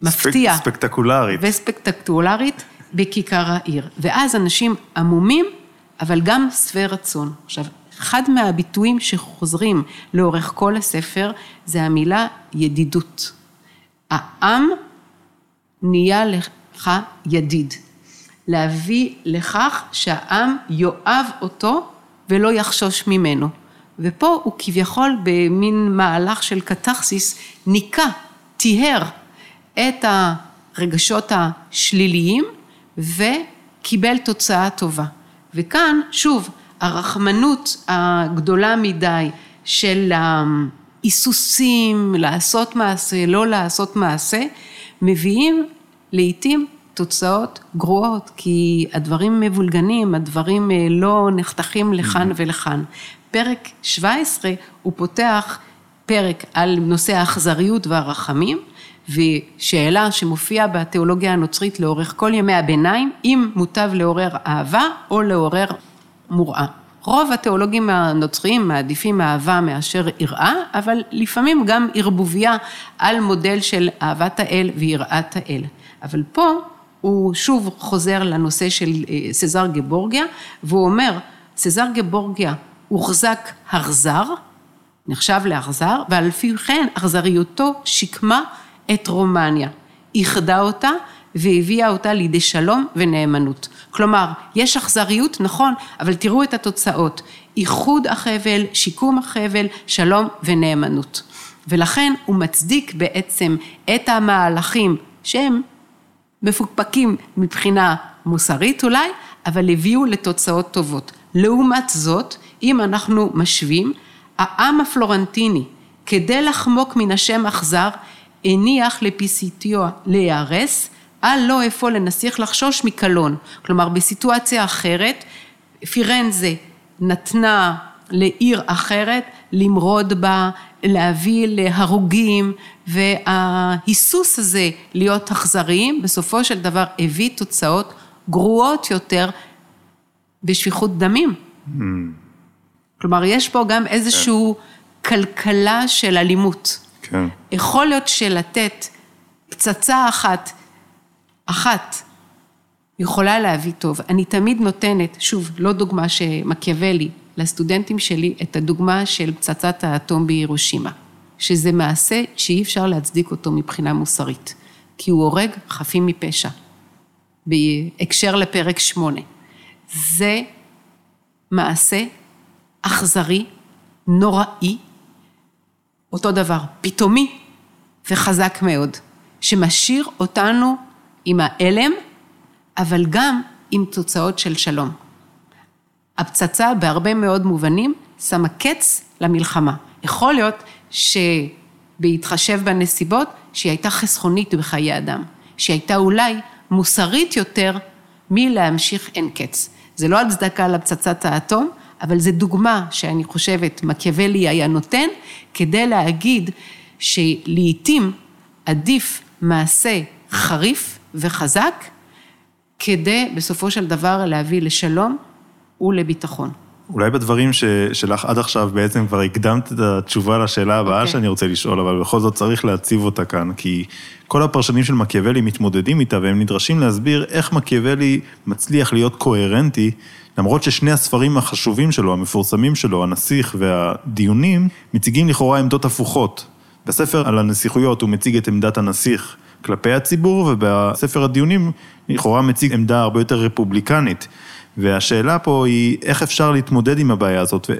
C: מפתיע.
B: ספקטקולרית.
C: וספקטקולרית בכיכר העיר. ואז אנשים עמומים, אבל גם שבעי רצון. עכשיו, אחד מהביטויים שחוזרים לאורך כל הספר, זה המילה ידידות. העם נהיה לך ידיד. להביא לכך שהעם יאהב אותו ולא יחשוש ממנו. ופה הוא כביכול במין מהלך של קתכסיס, ניקה, טיהר את הרגשות השליליים וקיבל תוצאה טובה. וכאן, שוב, הרחמנות הגדולה מדי של ההיסוסים, לעשות מעשה, לא לעשות מעשה, מביאים לעיתים תוצאות גרועות, כי הדברים מבולגנים, הדברים אה, לא נחתכים לכאן ולכאן. פרק 17 הוא פותח פרק על נושא האכזריות והרחמים, ושאלה שמופיעה בתיאולוגיה הנוצרית לאורך כל ימי הביניים, אם מוטב לעורר אהבה או לעורר מוראה. רוב התיאולוגים הנוצריים מעדיפים אהבה מאשר יראה, אבל לפעמים גם ערבוביה על מודל של אהבת האל ויראת האל. אבל פה הוא שוב חוזר לנושא של אה, סזר גבורגיה, והוא אומר, סזר גבורגיה הוחזק אכזר, נחשב לאכזר, ועל פי כן אכזריותו שיקמה את רומניה, איחדה אותה והביאה אותה לידי שלום ונאמנות. כלומר, יש אכזריות, נכון, אבל תראו את התוצאות, איחוד החבל, שיקום החבל, שלום ונאמנות. ולכן הוא מצדיק בעצם את המהלכים שהם מפוקפקים מבחינה מוסרית אולי, אבל הביאו לתוצאות טובות. לעומת זאת, אם אנחנו משווים, העם הפלורנטיני, כדי לחמוק מן השם אכזר, הניח לפיסיטיו להיהרס, אל לא אפוא לנסיך לחשוש מקלון. כלומר, בסיטואציה אחרת, פירנזה נתנה לעיר אחרת למרוד בה, להביא להרוגים, וההיסוס הזה להיות אכזריים, בסופו של דבר הביא תוצאות גרועות יותר בשפיכות דמים. Mm. כלומר, יש פה גם איזושהי כן. כלכלה של אלימות.
B: כן.
C: יכול להיות שלתת פצצה אחת, אחת, יכולה להביא טוב. אני תמיד נותנת, שוב, לא דוגמה שמקיאוולי, לסטודנטים שלי את הדוגמה של פצצת האטום בהירושימה, שזה מעשה שאי אפשר להצדיק אותו מבחינה מוסרית, כי הוא הורג חפים מפשע, בהקשר לפרק שמונה. זה מעשה אכזרי, נוראי, אותו דבר, פתאומי וחזק מאוד, שמשאיר אותנו עם ההלם, אבל גם עם תוצאות של שלום. הפצצה בהרבה מאוד מובנים שמה קץ למלחמה. יכול להיות שבהתחשב בנסיבות, שהיא הייתה חסכונית בחיי אדם, שהיא הייתה אולי מוסרית יותר מלהמשיך אין קץ. זה לא הצדקה לפצצת האטום, אבל זו דוגמה שאני חושבת מקיאוולי היה נותן, כדי להגיד שלעיתים עדיף מעשה חריף וחזק, כדי בסופו של דבר להביא לשלום ולביטחון.
B: אולי בדברים ש, שלך עד עכשיו בעצם כבר הקדמת את התשובה לשאלה הבאה okay. אוקיי. שאני רוצה לשאול, אבל בכל זאת צריך להציב אותה כאן, כי כל הפרשנים של מקיאוולי מתמודדים איתה והם נדרשים להסביר איך מקיאוולי מצליח להיות קוהרנטי, למרות ששני הספרים החשובים שלו, המפורסמים שלו, הנסיך והדיונים, מציגים לכאורה עמדות הפוכות. בספר על הנסיכויות הוא מציג את עמדת הנסיך כלפי הציבור, ובספר הדיונים לכאורה מציג עמדה הרבה יותר רפובליקנית. והשאלה פה היא איך אפשר להתמודד עם הבעיה הזאת,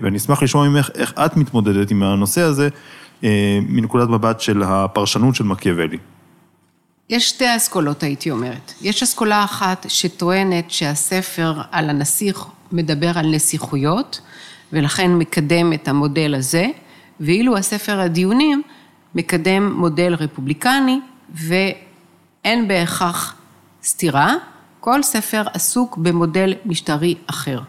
B: ואני אשמח לשמוע ממך איך את מתמודדת עם הנושא הזה אה, מנקודת מבט של הפרשנות של מקיאוולי.
C: יש שתי אסכולות הייתי אומרת. יש אסכולה אחת שטוענת שהספר על הנסיך מדבר על נסיכויות, ולכן מקדם את המודל הזה, ואילו הספר הדיונים מקדם מודל רפובליקני, ואין בהכרח סתירה, כל ספר עסוק במודל משטרי אחר.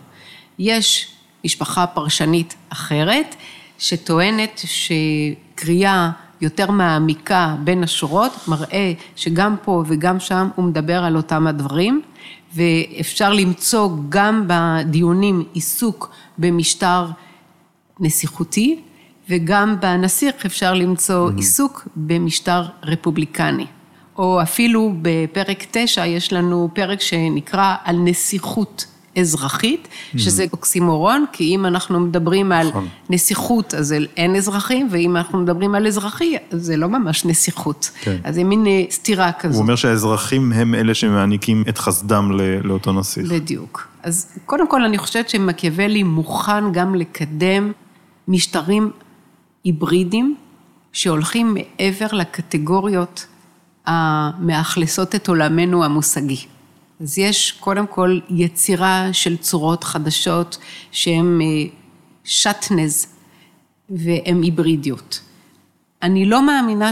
C: יש משפחה פרשנית אחרת, שטוענת שקריאה יותר מעמיקה בין השורות, מראה שגם פה וגם שם הוא מדבר על אותם הדברים, ואפשר למצוא גם בדיונים עיסוק במשטר נסיכותי, וגם בנסיך אפשר למצוא mm-hmm. עיסוק במשטר רפובליקני. או אפילו בפרק תשע יש לנו פרק שנקרא על נסיכות אזרחית, mm. שזה אוקסימורון, כי אם אנחנו מדברים על נכון. נסיכות, אז אין אזרחים, ואם אנחנו מדברים על אזרחי, אז זה לא ממש נסיכות. כן. אז זה מין אה, סתירה כזאת.
B: הוא אומר שהאזרחים הם אלה שמעניקים את חסדם לאותו נסיך.
C: בדיוק. אז קודם כל, אני חושבת שמקיאוולי מוכן גם לקדם משטרים היברידיים, שהולכים מעבר לקטגוריות המאכלסות את עולמנו המושגי. אז יש קודם כל יצירה של צורות חדשות שהן אה, שטנז והן היברידיות. אני לא מאמינה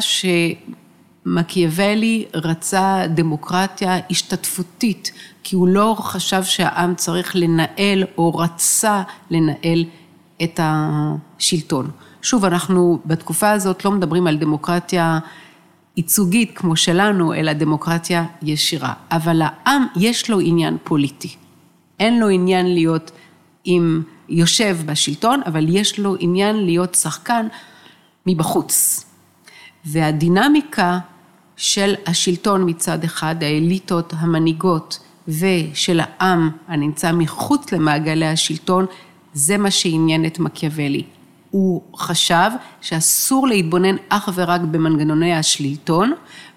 C: שמקיאוולי רצה דמוקרטיה השתתפותית, כי הוא לא חשב שהעם צריך לנהל או רצה לנהל את השלטון. שוב, אנחנו בתקופה הזאת לא מדברים על דמוקרטיה ייצוגית כמו שלנו, אלא דמוקרטיה ישירה. אבל העם יש לו עניין פוליטי. אין לו עניין להיות עם יושב בשלטון, אבל יש לו עניין להיות שחקן מבחוץ. והדינמיקה של השלטון מצד אחד, האליטות המנהיגות, ושל העם הנמצא מחוץ למעגלי השלטון, זה מה שעניין את מקיאוולי. הוא חשב שאסור להתבונן אך ורק במנגנוני השלטון,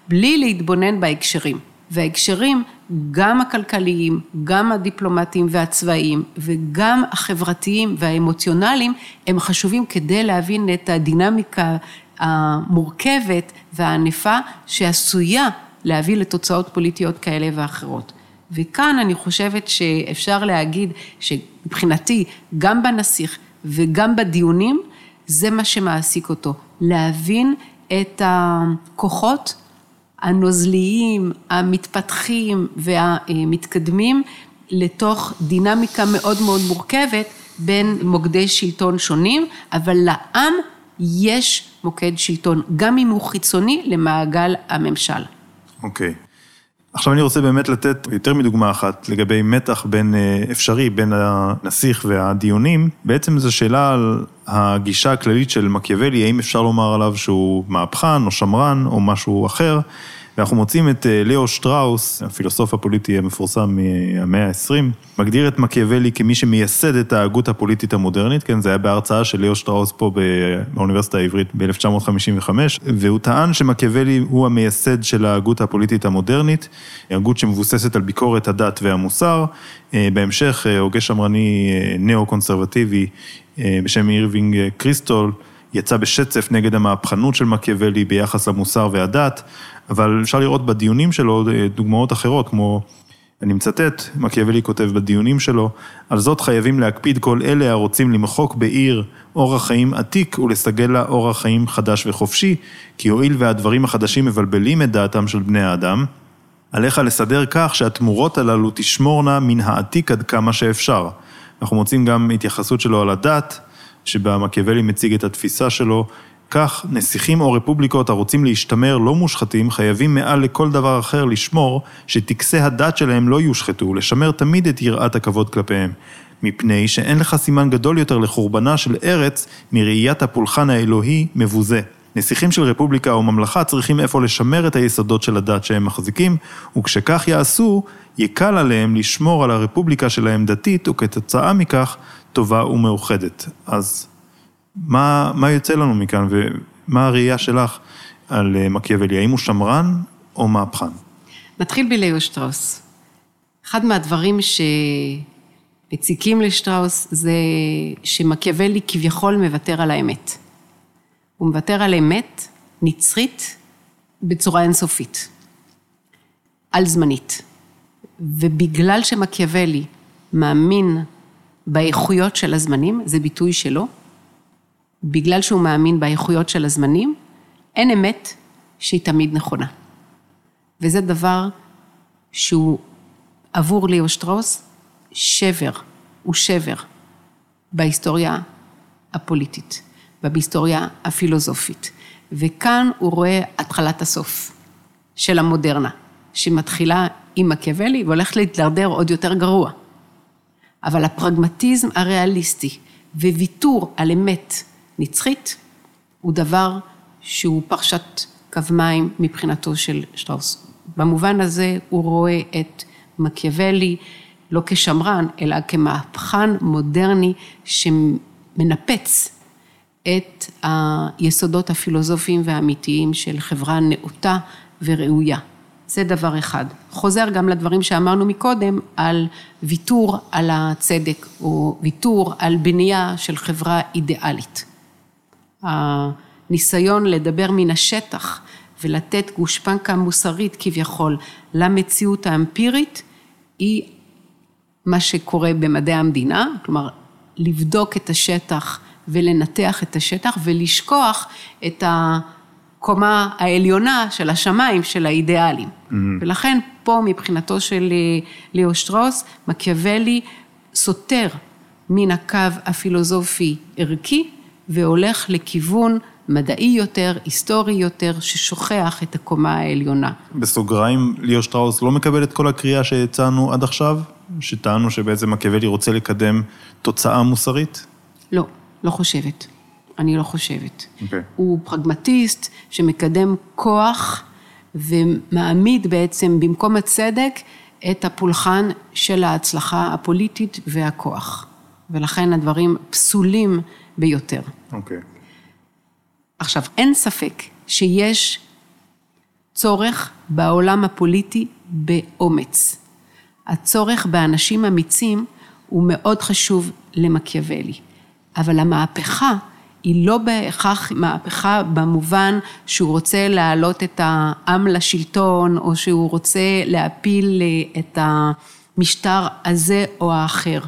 C: בלי להתבונן בהקשרים. וההקשרים, גם הכלכליים, גם הדיפלומטיים והצבאיים, וגם החברתיים והאמוציונליים, הם חשובים כדי להבין את הדינמיקה המורכבת והענפה שעשויה להביא לתוצאות פוליטיות כאלה ואחרות. וכאן אני חושבת שאפשר להגיד שמבחינתי, גם בנסיך וגם בדיונים, זה מה שמעסיק אותו, להבין את הכוחות הנוזליים, המתפתחים והמתקדמים לתוך דינמיקה מאוד מאוד מורכבת בין מוקדי שלטון שונים, אבל לעם יש מוקד שלטון, גם אם הוא חיצוני למעגל הממשל.
B: אוקיי. Okay. עכשיו אני רוצה באמת לתת יותר מדוגמה אחת לגבי מתח בין, אה, אפשרי בין הנסיך והדיונים. בעצם זו שאלה על הגישה הכללית של מקיאוולי, האם אפשר לומר עליו שהוא מהפכן או שמרן או משהו אחר, ואנחנו מוצאים את אה, ליאו שטראוס, הפילוסוף הפוליטי המפורסם מהמאה ה-20, מגדיר את מקיאוולי כמי שמייסד את ההגות הפוליטית המודרנית, כן, זה היה בהרצאה של ליאו שטראוס פה באוניברסיטה העברית ב-1955, והוא טען שמקיאוולי הוא המייסד של ההגות הפוליטית המודרנית, הגות שמבוססת על ביקורת הדת והמוסר. אה, בהמשך, אה, הוגה שמרני ניאו-קונסרבטיבי בשם אירווינג קריסטול, יצא בשצף נגד המהפכנות של מקיאוולי ביחס למוסר והדת, אבל אפשר לראות בדיונים שלו אה, דוגמאות אחרות, כמו, אני מצטט, מקיאוולי כותב בדיונים שלו, על זאת חייבים להקפיד כל אלה הרוצים למחוק בעיר אורח חיים עתיק ולסגל לה אורח חיים חדש וחופשי, כי הואיל והדברים החדשים מבלבלים את דעתם של בני האדם, עליך לסדר כך שהתמורות הללו תשמורנה מן העתיק עד כמה שאפשר. אנחנו מוצאים גם התייחסות שלו על הדת, שבה מקיאוולי מציג את התפיסה שלו, כך נסיכים או רפובליקות הרוצים להשתמר לא מושחתים, חייבים מעל לכל דבר אחר לשמור שטקסי הדת שלהם לא יושחתו, ולשמר תמיד את יראת הכבוד כלפיהם. מפני שאין לך סימן גדול יותר לחורבנה של ארץ מראיית הפולחן האלוהי מבוזה. נסיכים של רפובליקה או ממלכה צריכים איפה לשמר את היסודות של הדת שהם מחזיקים, וכשכך יעשו, יקל עליהם לשמור על הרפובליקה שלהם דתית, וכתוצאה מכך, טובה ומאוחדת. אז מה, מה יוצא לנו מכאן ומה הראייה שלך על אה, מקיאוולי? האם הוא שמרן או מהפכן?
C: נתחיל בליאו שטראוס. אחד מהדברים שמציקים לשטראוס זה שמקיאוולי כביכול מוותר על האמת. הוא מוותר על אמת נצחית בצורה אינסופית, על זמנית. ובגלל שמקיאוולי מאמין באיכויות של הזמנים, זה ביטוי שלו, בגלל שהוא מאמין באיכויות של הזמנים, אין אמת שהיא תמיד נכונה. וזה דבר שהוא עבור ליאו שטרוס שבר, הוא שבר בהיסטוריה הפוליטית ובהיסטוריה הפילוסופית. וכאן הוא רואה התחלת הסוף של המודרנה, שמתחילה עם מקיאוולי והולכת להתדרדר עוד יותר גרוע. אבל הפרגמטיזם הריאליסטי וויתור על אמת נצחית הוא דבר שהוא פרשת קו מים מבחינתו של שטראוס. במובן הזה הוא רואה את מקיאוולי לא כשמרן, אלא כמהפכן מודרני שמנפץ את היסודות הפילוסופיים והאמיתיים של חברה נאותה וראויה. זה דבר אחד. חוזר גם לדברים שאמרנו מקודם על ויתור על הצדק, או ויתור על בנייה של חברה אידיאלית. הניסיון לדבר מן השטח ולתת גושפנקה מוסרית כביכול למציאות האמפירית, היא מה שקורה במדעי המדינה, כלומר, לבדוק את השטח ולנתח את השטח ולשכוח את. הקומה העליונה של השמיים, של האידיאלים. Mm-hmm. ולכן פה מבחינתו של אה, ליאו שטרוס, מקיאוולי סותר מן הקו הפילוסופי ערכי והולך לכיוון מדעי יותר, היסטורי יותר, ששוכח את הקומה העליונה.
B: בסוגריים, ליאו שטראוס לא מקבל את כל הקריאה שהצענו עד עכשיו? שטענו שבעצם מקיאוולי רוצה לקדם תוצאה מוסרית?
C: לא, לא חושבת. אני לא חושבת. Okay. אוקיי. הוא פרגמטיסט שמקדם כוח ומעמיד בעצם במקום הצדק את הפולחן של ההצלחה הפוליטית והכוח. ולכן הדברים פסולים ביותר.
B: אוקיי. Okay.
C: עכשיו, אין ספק שיש צורך בעולם הפוליטי באומץ. הצורך באנשים אמיצים הוא מאוד חשוב למקיאוולי. אבל המהפכה היא לא בהכרח מהפכה במובן שהוא רוצה להעלות את העם לשלטון, או שהוא רוצה להפיל אה, את המשטר הזה או האחר.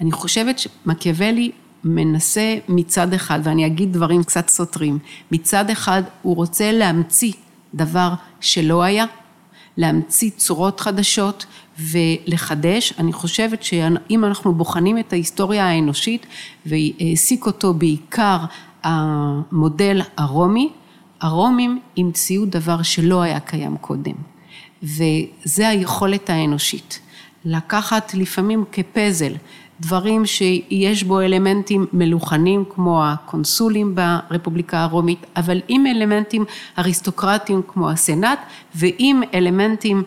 C: אני חושבת שמקיאוולי מנסה מצד אחד, ואני אגיד דברים קצת סותרים, מצד אחד הוא רוצה להמציא דבר שלא היה, להמציא צורות חדשות ולחדש. אני חושבת שאם אנחנו בוחנים את ההיסטוריה האנושית והעסיק אותו בעיקר המודל הרומי, הרומים המציאו דבר שלא היה קיים קודם. וזה היכולת האנושית. לקחת לפעמים כפזל דברים שיש בו אלמנטים מלוכנים כמו הקונסולים ברפובליקה הרומית, אבל עם אלמנטים אריסטוקרטיים כמו הסנאט ועם אלמנטים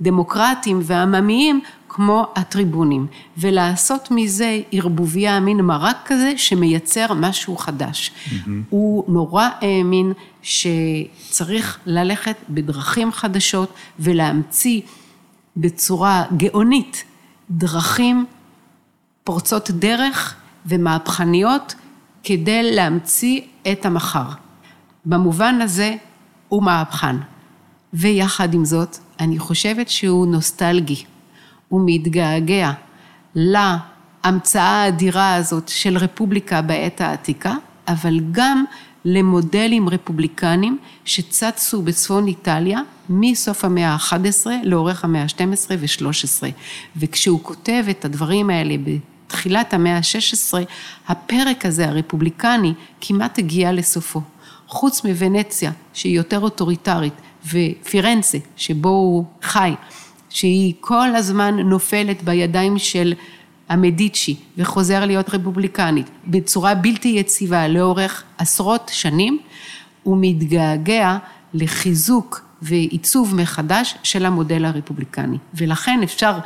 C: דמוקרטיים ועממיים כמו הטריבונים, ולעשות מזה ערבוביה, מין מרק כזה שמייצר משהו חדש. Mm-hmm. הוא נורא האמין שצריך ללכת בדרכים חדשות ולהמציא בצורה גאונית דרכים פורצות דרך ומהפכניות כדי להמציא את המחר. במובן הזה הוא מהפכן. ויחד עם זאת, אני חושבת שהוא נוסטלגי. הוא מתגעגע להמצאה האדירה הזאת של רפובליקה בעת העתיקה, אבל גם למודלים רפובליקניים שצצו בצפון איטליה מסוף המאה ה-11 לאורך המאה ה-12 ו-13. וכשהוא כותב את הדברים האלה בתחילת המאה ה-16, הפרק הזה, הרפובליקני, כמעט הגיע לסופו. חוץ מוונציה, שהיא יותר אוטוריטרית, ופירנצה, שבו הוא חי, שהיא כל הזמן נופלת בידיים של המדיצ'י וחוזר להיות רפובליקנית בצורה בלתי יציבה לאורך עשרות שנים, הוא מתגעגע לחיזוק ועיצוב מחדש של המודל הרפובליקני. ולכן אפשר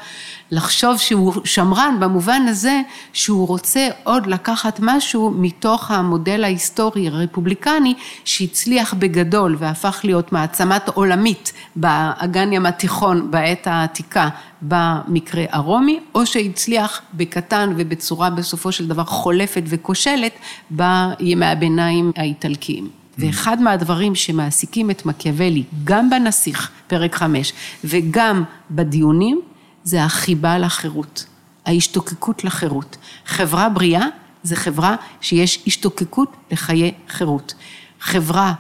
C: לחשוב שהוא שמרן במובן הזה שהוא רוצה עוד לקחת משהו מתוך המודל ההיסטורי הרפובליקני שהצליח בגדול והפך להיות מעצמת עולמית באגן ים התיכון בעת העתיקה במקרה הרומי, או שהצליח בקטן ובצורה בסופו של דבר חולפת וכושלת בימי הביניים האיטלקיים. ואחד מהדברים שמעסיקים את מקיאוולי, גם בנסיך, פרק חמש, וגם בדיונים, זה החיבה לחירות, ההשתוקקות לחירות. חברה בריאה זה חברה שיש השתוקקות לחיי חירות. חברה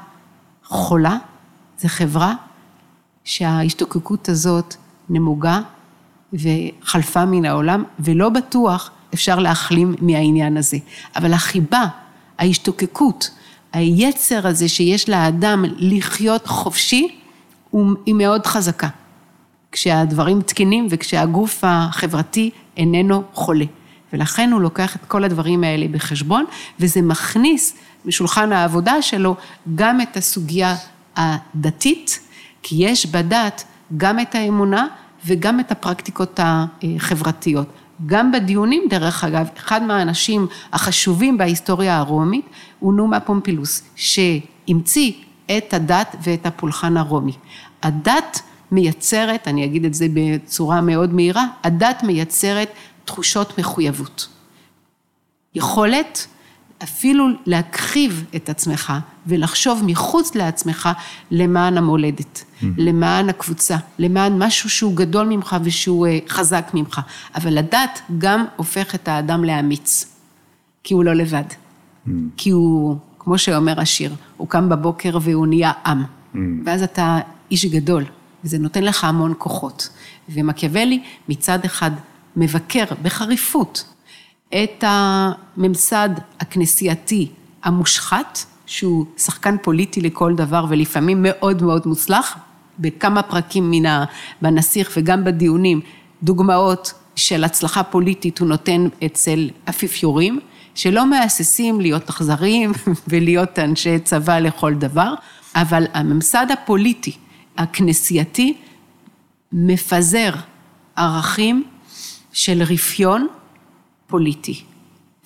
C: חולה זה חברה שההשתוקקות הזאת נמוגה וחלפה מן העולם, ולא בטוח אפשר להחלים מהעניין הזה. אבל החיבה, ההשתוקקות, היצר הזה שיש לאדם לחיות חופשי, היא מאוד חזקה. כשהדברים תקינים וכשהגוף החברתי איננו חולה. ולכן הוא לוקח את כל הדברים האלה בחשבון, וזה מכניס משולחן העבודה שלו גם את הסוגיה הדתית, כי יש בדת גם את האמונה וגם את הפרקטיקות החברתיות. גם בדיונים, דרך אגב, אחד מהאנשים החשובים בהיסטוריה הרומית הוא נומה פומפילוס, שהמציא את הדת ואת הפולחן הרומי. הדת מייצרת, אני אגיד את זה בצורה מאוד מהירה, הדת מייצרת תחושות מחויבות. יכולת אפילו להכחיב את עצמך ולחשוב מחוץ לעצמך למען המולדת, mm. למען הקבוצה, למען משהו שהוא גדול ממך ושהוא אה, חזק ממך. אבל הדת גם הופך את האדם לאמיץ, כי הוא לא לבד. Mm. כי הוא, כמו שאומר השיר, הוא קם בבוקר והוא נהיה עם. Mm. ואז אתה איש גדול, וזה נותן לך המון כוחות. ומקיאוולי מצד אחד מבקר בחריפות את הממסד הכנסייתי המושחת, שהוא שחקן פוליטי לכל דבר ולפעמים מאוד מאוד מוצלח, בכמה פרקים מן ה... בנסיך וגם בדיונים, דוגמאות של הצלחה פוליטית הוא נותן אצל אפיפיורים, שלא מהססים להיות אכזריים ולהיות אנשי צבא לכל דבר, אבל הממסד הפוליטי, הכנסייתי, מפזר ערכים של רפיון פוליטי.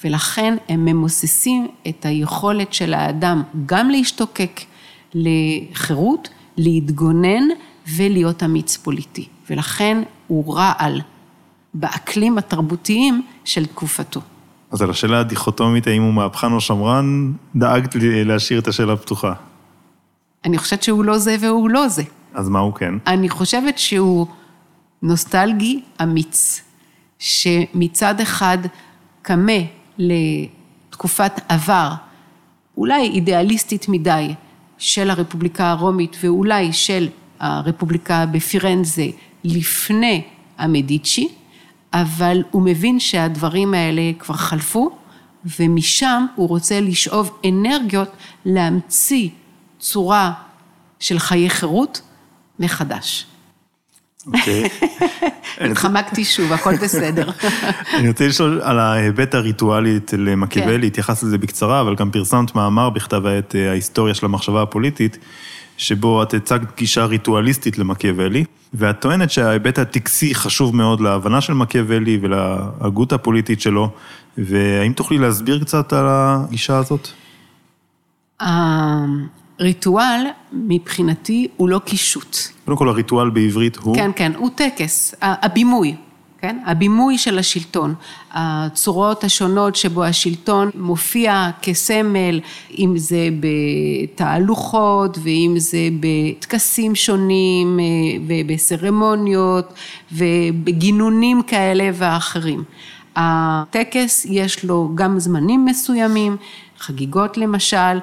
C: ולכן הם ממוססים את היכולת של האדם גם להשתוקק לחירות, להתגונן ולהיות אמיץ פוליטי. ולכן הוא רעל באקלים התרבותיים של תקופתו.
B: אז על השאלה הדיכוטומית, האם הוא מהפכן או שמרן, דאגת להשאיר את השאלה פתוחה.
C: אני חושבת שהוא לא זה והוא לא זה.
B: אז מה הוא כן?
C: אני חושבת שהוא נוסטלגי אמיץ. שמצד אחד קמה לתקופת עבר, אולי אידיאליסטית מדי, של הרפובליקה הרומית ואולי של הרפובליקה בפירנזה לפני המדיצ'י, אבל הוא מבין שהדברים האלה כבר חלפו, ומשם הוא רוצה לשאוב אנרגיות להמציא צורה של חיי חירות מחדש.
B: אוקיי.
C: התחמקתי שוב, הכל בסדר.
B: אני רוצה לשאול על ההיבט הריטואלי אצל מקיאוולי,
C: כן.
B: התייחסת לזה בקצרה, אבל גם פרסמת מאמר בכתב העת אה, ההיסטוריה של המחשבה הפוליטית, שבו את הצגת גישה ריטואליסטית למקיאוולי, ואת טוענת שההיבט הטקסי חשוב מאוד להבנה של מקיאוולי ולהגות הפוליטית שלו, והאם תוכלי להסביר קצת על הגישה הזאת?
C: הריטואל מבחינתי הוא לא קישוט.
B: קודם כל, הריטואל בעברית הוא...
C: כן, כן, הוא טקס, הבימוי, כן? הבימוי של השלטון, הצורות השונות שבו השלטון מופיע כסמל, אם זה בתהלוכות ואם זה בטקסים שונים אה, ובסרמוניות ובגינונים כאלה ואחרים. הטקס יש לו גם זמנים מסוימים, חגיגות למשל,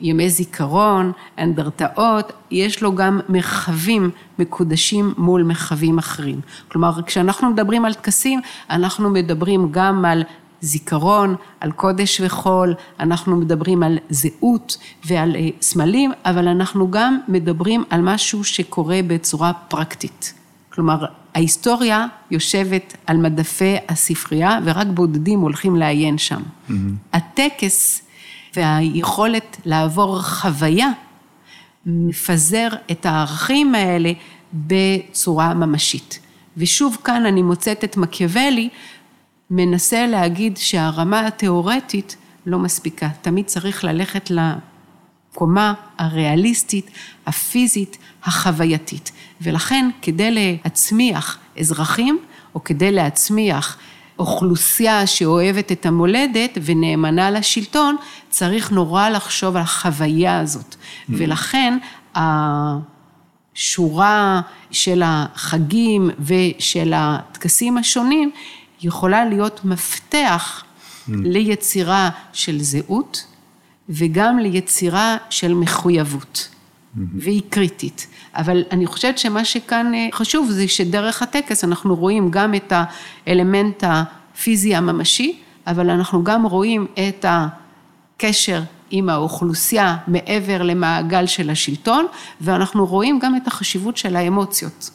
C: ימי זיכרון, אנדרטאות, יש לו גם מרחבים מקודשים מול מרחבים אחרים. כלומר, כשאנחנו מדברים על טקסים, אנחנו מדברים גם על זיכרון, על קודש וחול, אנחנו מדברים על זהות ועל אה, סמלים, אבל אנחנו גם מדברים על משהו שקורה בצורה פרקטית. כלומר, ההיסטוריה יושבת על מדפי הספרייה ורק בודדים הולכים לעיין שם. Mm-hmm. הטקס והיכולת לעבור חוויה מפזר את הערכים האלה בצורה ממשית. ושוב כאן אני מוצאת את מקיאוולי מנסה להגיד שהרמה התיאורטית לא מספיקה, תמיד צריך ללכת לקומה הריאליסטית, הפיזית, החווייתית. ולכן כדי להצמיח אזרחים, או כדי להצמיח אוכלוסייה שאוהבת את המולדת ונאמנה לשלטון, צריך נורא לחשוב על החוויה הזאת. Mm. ולכן השורה של החגים ושל הטקסים השונים יכולה להיות מפתח mm. ליצירה של זהות וגם ליצירה של מחויבות. Mm-hmm. והיא קריטית. אבל אני חושבת שמה שכאן חשוב זה שדרך הטקס אנחנו רואים גם את האלמנט הפיזי הממשי, אבל אנחנו גם רואים את הקשר עם האוכלוסייה מעבר למעגל של השלטון, ואנחנו רואים גם את החשיבות של האמוציות.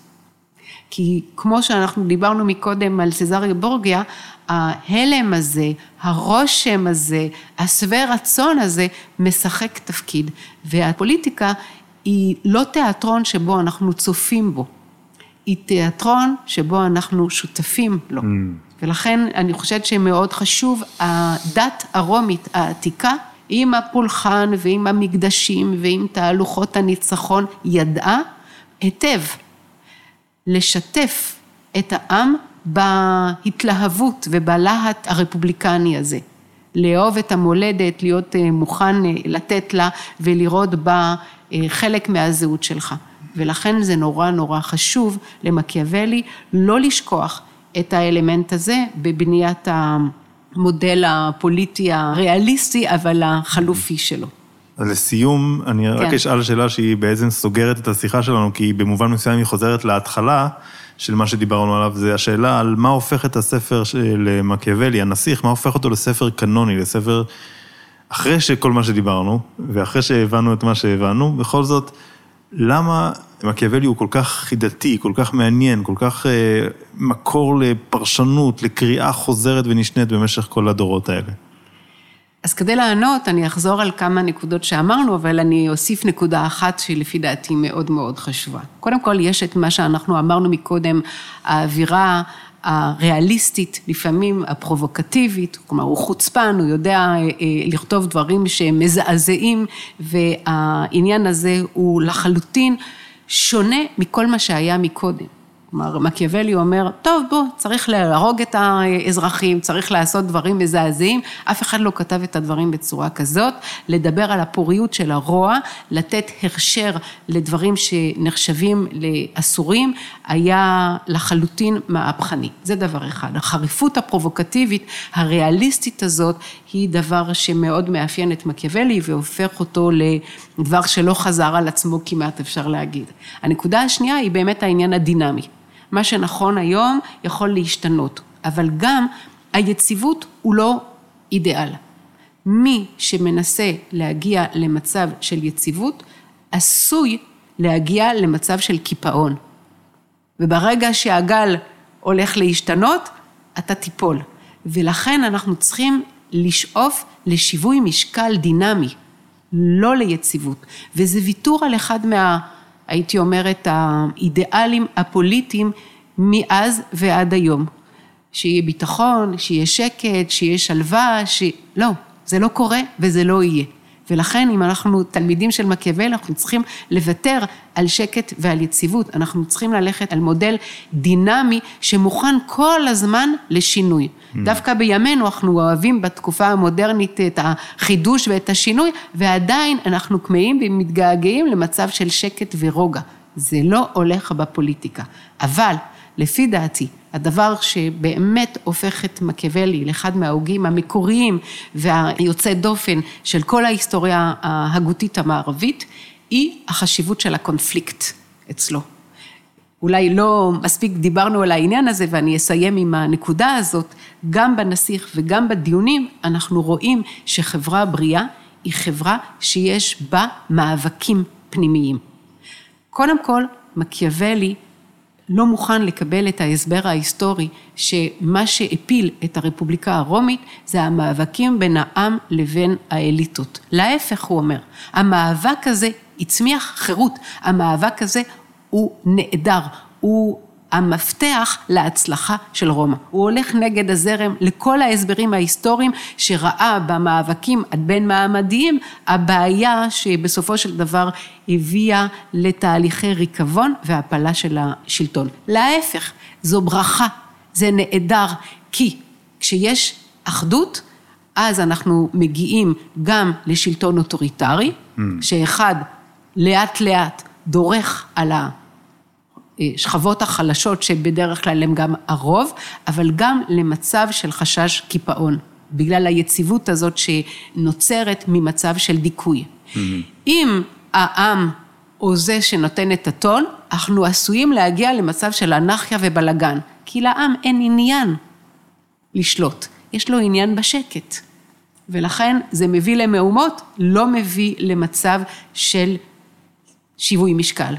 C: כי כמו שאנחנו דיברנו מקודם על סזריה בורגיה, ההלם הזה, הרושם הזה, השבע רצון הזה, משחק תפקיד. והפוליטיקה היא לא תיאטרון שבו אנחנו צופים בו, היא תיאטרון שבו אנחנו שותפים לו. Mm. ולכן אני חושבת שמאוד חשוב, הדת הרומית העתיקה, עם הפולחן ועם המקדשים ועם תהלוכות הניצחון, ידעה היטב לשתף את העם בהתלהבות ובלהט הרפובליקני הזה. לאהוב את המולדת, להיות מוכן לתת לה ולראות בה חלק מהזהות שלך. ולכן זה נורא נורא חשוב למקיאוולי לא לשכוח את האלמנט הזה בבניית המודל הפוליטי הריאליסטי, אבל החלופי שלו.
B: אז לסיום, אני כן. רק אשאל שאלה שהיא בעצם סוגרת את השיחה שלנו, כי במובן מסוים היא חוזרת להתחלה של מה שדיברנו עליו, זה השאלה על מה הופך את הספר של מקיאוולי, הנסיך, מה הופך אותו לספר קנוני, לספר... אחרי שכל מה שדיברנו, ואחרי שהבנו את מה שהבנו, בכל זאת, למה מקיאוולי הוא כל כך חידתי, כל כך מעניין, כל כך אה, מקור לפרשנות, לקריאה חוזרת ונשנית במשך כל הדורות האלה?
C: אז כדי לענות, אני אחזור על כמה נקודות שאמרנו, אבל אני אוסיף נקודה אחת שלפי דעתי מאוד מאוד חשובה. קודם כל, יש את מה שאנחנו אמרנו מקודם, האווירה הריאליסטית, לפעמים הפרובוקטיבית, כלומר הוא חוצפן, הוא יודע לכתוב דברים שהם מזעזעים, והעניין הזה הוא לחלוטין שונה מכל מה שהיה מקודם. כלומר, מקיאוולי אומר, טוב, בוא, צריך להרוג את האזרחים, צריך לעשות דברים מזעזעים, אף אחד לא כתב את הדברים בצורה כזאת, לדבר על הפוריות של הרוע, לתת הכשר לדברים שנחשבים לאסורים, היה לחלוטין מהפכני. זה דבר אחד. החריפות הפרובוקטיבית, הריאליסטית הזאת, היא דבר שמאוד מאפיין את מקיאוולי והופך אותו לדבר שלא חזר על עצמו כמעט, אפשר להגיד. הנקודה השנייה היא באמת העניין הדינמי. מה שנכון היום יכול להשתנות, אבל גם היציבות הוא לא אידיאל. מי שמנסה להגיע למצב של יציבות, עשוי להגיע למצב של קיפאון. וברגע שהגל הולך להשתנות, אתה תיפול. ולכן אנחנו צריכים לשאוף לשיווי משקל דינמי, לא ליציבות. וזה ויתור על אחד מה, הייתי אומרת, האידיאלים הפוליטיים מאז ועד היום. שיהיה ביטחון, שיהיה שקט, שיהיה שלווה, ש... לא, זה לא קורה וזה לא יהיה. ולכן אם אנחנו תלמידים של מקיאוולי, אנחנו צריכים לוותר על שקט ועל יציבות, אנחנו צריכים ללכת על מודל דינמי שמוכן כל הזמן לשינוי. Mm. דווקא בימינו אנחנו אוהבים בתקופה המודרנית את החידוש ואת השינוי, ועדיין אנחנו כמהים ומתגעגעים למצב של שקט ורוגע. זה לא הולך בפוליטיקה. אבל לפי דעתי, הדבר שבאמת הופך את מקיאוולי לאחד מההוגים המקוריים והיוצא דופן של כל ההיסטוריה ההגותית המערבית, היא החשיבות של הקונפליקט אצלו. אולי לא מספיק דיברנו על העניין הזה ואני אסיים עם הנקודה הזאת, גם בנסיך וגם בדיונים אנחנו רואים שחברה בריאה היא חברה שיש בה מאבקים פנימיים. קודם כל, מקיאוולי לא מוכן לקבל את ההסבר ההיסטורי שמה שהפיל את הרפובליקה הרומית זה המאבקים בין העם לבין האליטות. להפך הוא אומר, המאבק הזה הצמיח חירות, המאבק הזה הוא נעדר, הוא המפתח להצלחה של רומא. הוא הולך נגד הזרם לכל ההסברים ההיסטוריים שראה במאבקים הבין מעמדיים הבעיה שבסופו של דבר הביאה לתהליכי ריקבון והפלה של השלטון. להפך, זו ברכה, זה נהדר, כי כשיש אחדות, אז אנחנו מגיעים גם לשלטון אוטוריטרי, mm. שאחד לאט לאט דורך על ה... השכבות החלשות שבדרך כלל הן גם הרוב, אבל גם למצב של חשש קיפאון, בגלל היציבות הזאת שנוצרת ממצב של דיכוי. Mm-hmm. אם העם הוא זה שנותן את הטון, אנחנו עשויים להגיע למצב של אנרכיה ובלגן, כי לעם אין עניין לשלוט, יש לו עניין בשקט. ולכן זה מביא למהומות, לא מביא למצב של שיווי משקל.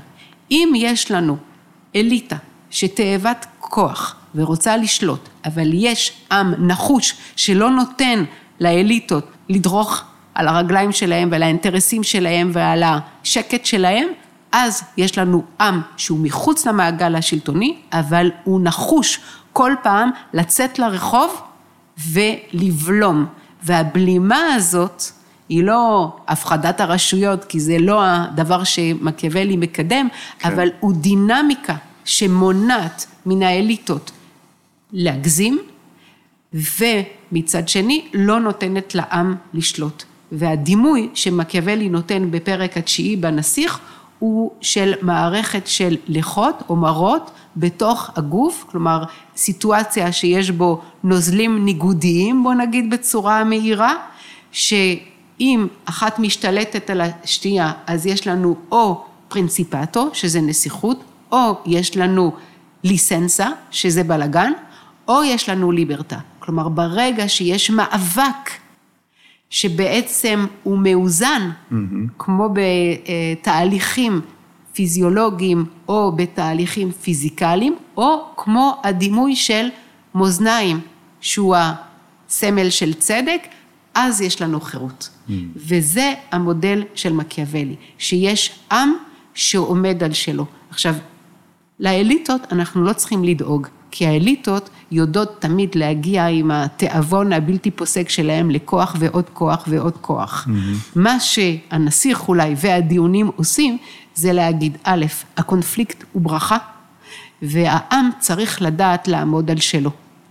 C: אם יש לנו אליטה שתאבת כוח ורוצה לשלוט, אבל יש עם נחוש שלא נותן לאליטות לדרוך על הרגליים שלהם ועל האינטרסים שלהם ועל השקט שלהם, אז יש לנו עם שהוא מחוץ למעגל השלטוני, אבל הוא נחוש כל פעם לצאת לרחוב ולבלום. והבלימה הזאת היא לא הפחדת הרשויות, כי זה לא הדבר שמקיאוולי מקדם, כן. אבל הוא דינמיקה שמונעת מן האליטות להגזים, ומצד שני לא נותנת לעם לשלוט. והדימוי שמקיאוולי נותן בפרק התשיעי בנסיך הוא של מערכת של לחות או מרות בתוך הגוף, כלומר סיטואציה שיש בו נוזלים ניגודיים, בוא נגיד בצורה מהירה, שאם אחת משתלטת על השנייה אז יש לנו או פרינציפטו, שזה נסיכות, או יש לנו ליסנסה, שזה בלגן, או יש לנו ליברטה. כלומר, ברגע שיש מאבק שבעצם הוא מאוזן, mm-hmm. כמו בתהליכים פיזיולוגיים או בתהליכים פיזיקליים, או כמו הדימוי של מאזניים, שהוא הסמל של צדק, אז יש לנו חירות. Mm. וזה המודל של מקיאוולי, שיש עם שעומד על שלו. עכשיו, לאליטות אנחנו לא צריכים לדאוג, כי האליטות יודעות תמיד להגיע עם התיאבון הבלתי פוסק שלהם לכוח ועוד כוח ועוד כוח. Mm-hmm. מה שהנסיך אולי והדיונים עושים, זה להגיד, א', הקונפליקט הוא ברכה, והעם צריך לדעת לעמוד על שלו.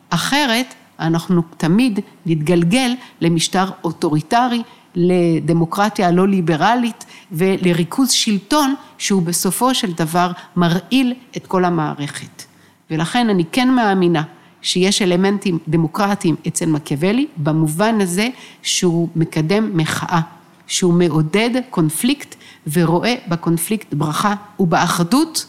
C: אחרת, אנחנו תמיד נתגלגל למשטר אוטוריטרי, לדמוקרטיה לא ליברלית ולריכוז שלטון שהוא בסופו של דבר מרעיל את כל המערכת. ולכן אני כן מאמינה שיש אלמנטים דמוקרטיים אצל מקיאוולי, במובן הזה שהוא מקדם מחאה, שהוא מעודד קונפליקט ורואה בקונפליקט ברכה, ובאחדות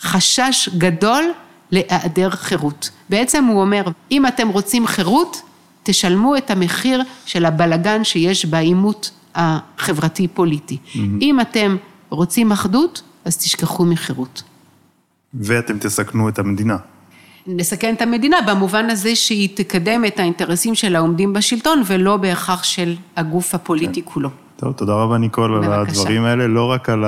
C: חשש גדול להיעדר חירות. בעצם הוא אומר, אם אתם רוצים חירות, תשלמו את המחיר של הבלגן שיש בעימות החברתי-פוליטי. Mm-hmm. אם אתם רוצים אחדות, אז תשכחו מחירות.
B: ואתם תסכנו את המדינה.
C: נסכן את המדינה במובן הזה שהיא תקדם את האינטרסים של העומדים בשלטון ולא בהכרח של הגוף הפוליטי כן. כולו.
B: טוב, תודה רבה ניקול בבקשה. על הדברים האלה, לא רק על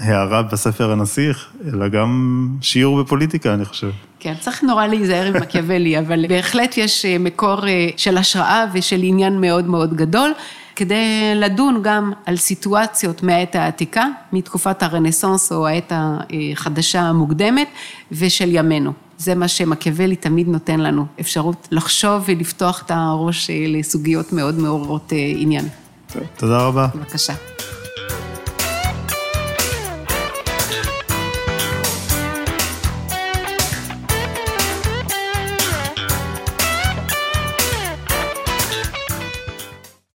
B: ההערה בספר הנסיך, אלא גם שיעור בפוליטיקה, אני חושב.
C: כן, צריך נורא להיזהר עם מקיאוולי, אבל בהחלט יש אה, מקור אה, של השראה ושל עניין מאוד מאוד גדול. כדי לדון גם על סיטואציות מהעת העתיקה, מתקופת הרנסאנס או העת החדשה המוקדמת, ושל ימינו. זה מה שמקיאוולי תמיד נותן לנו, אפשרות לחשוב ולפתוח את הראש אה, לסוגיות מאוד מעוררות עניין.
B: טוב, תודה רבה.
C: בבקשה.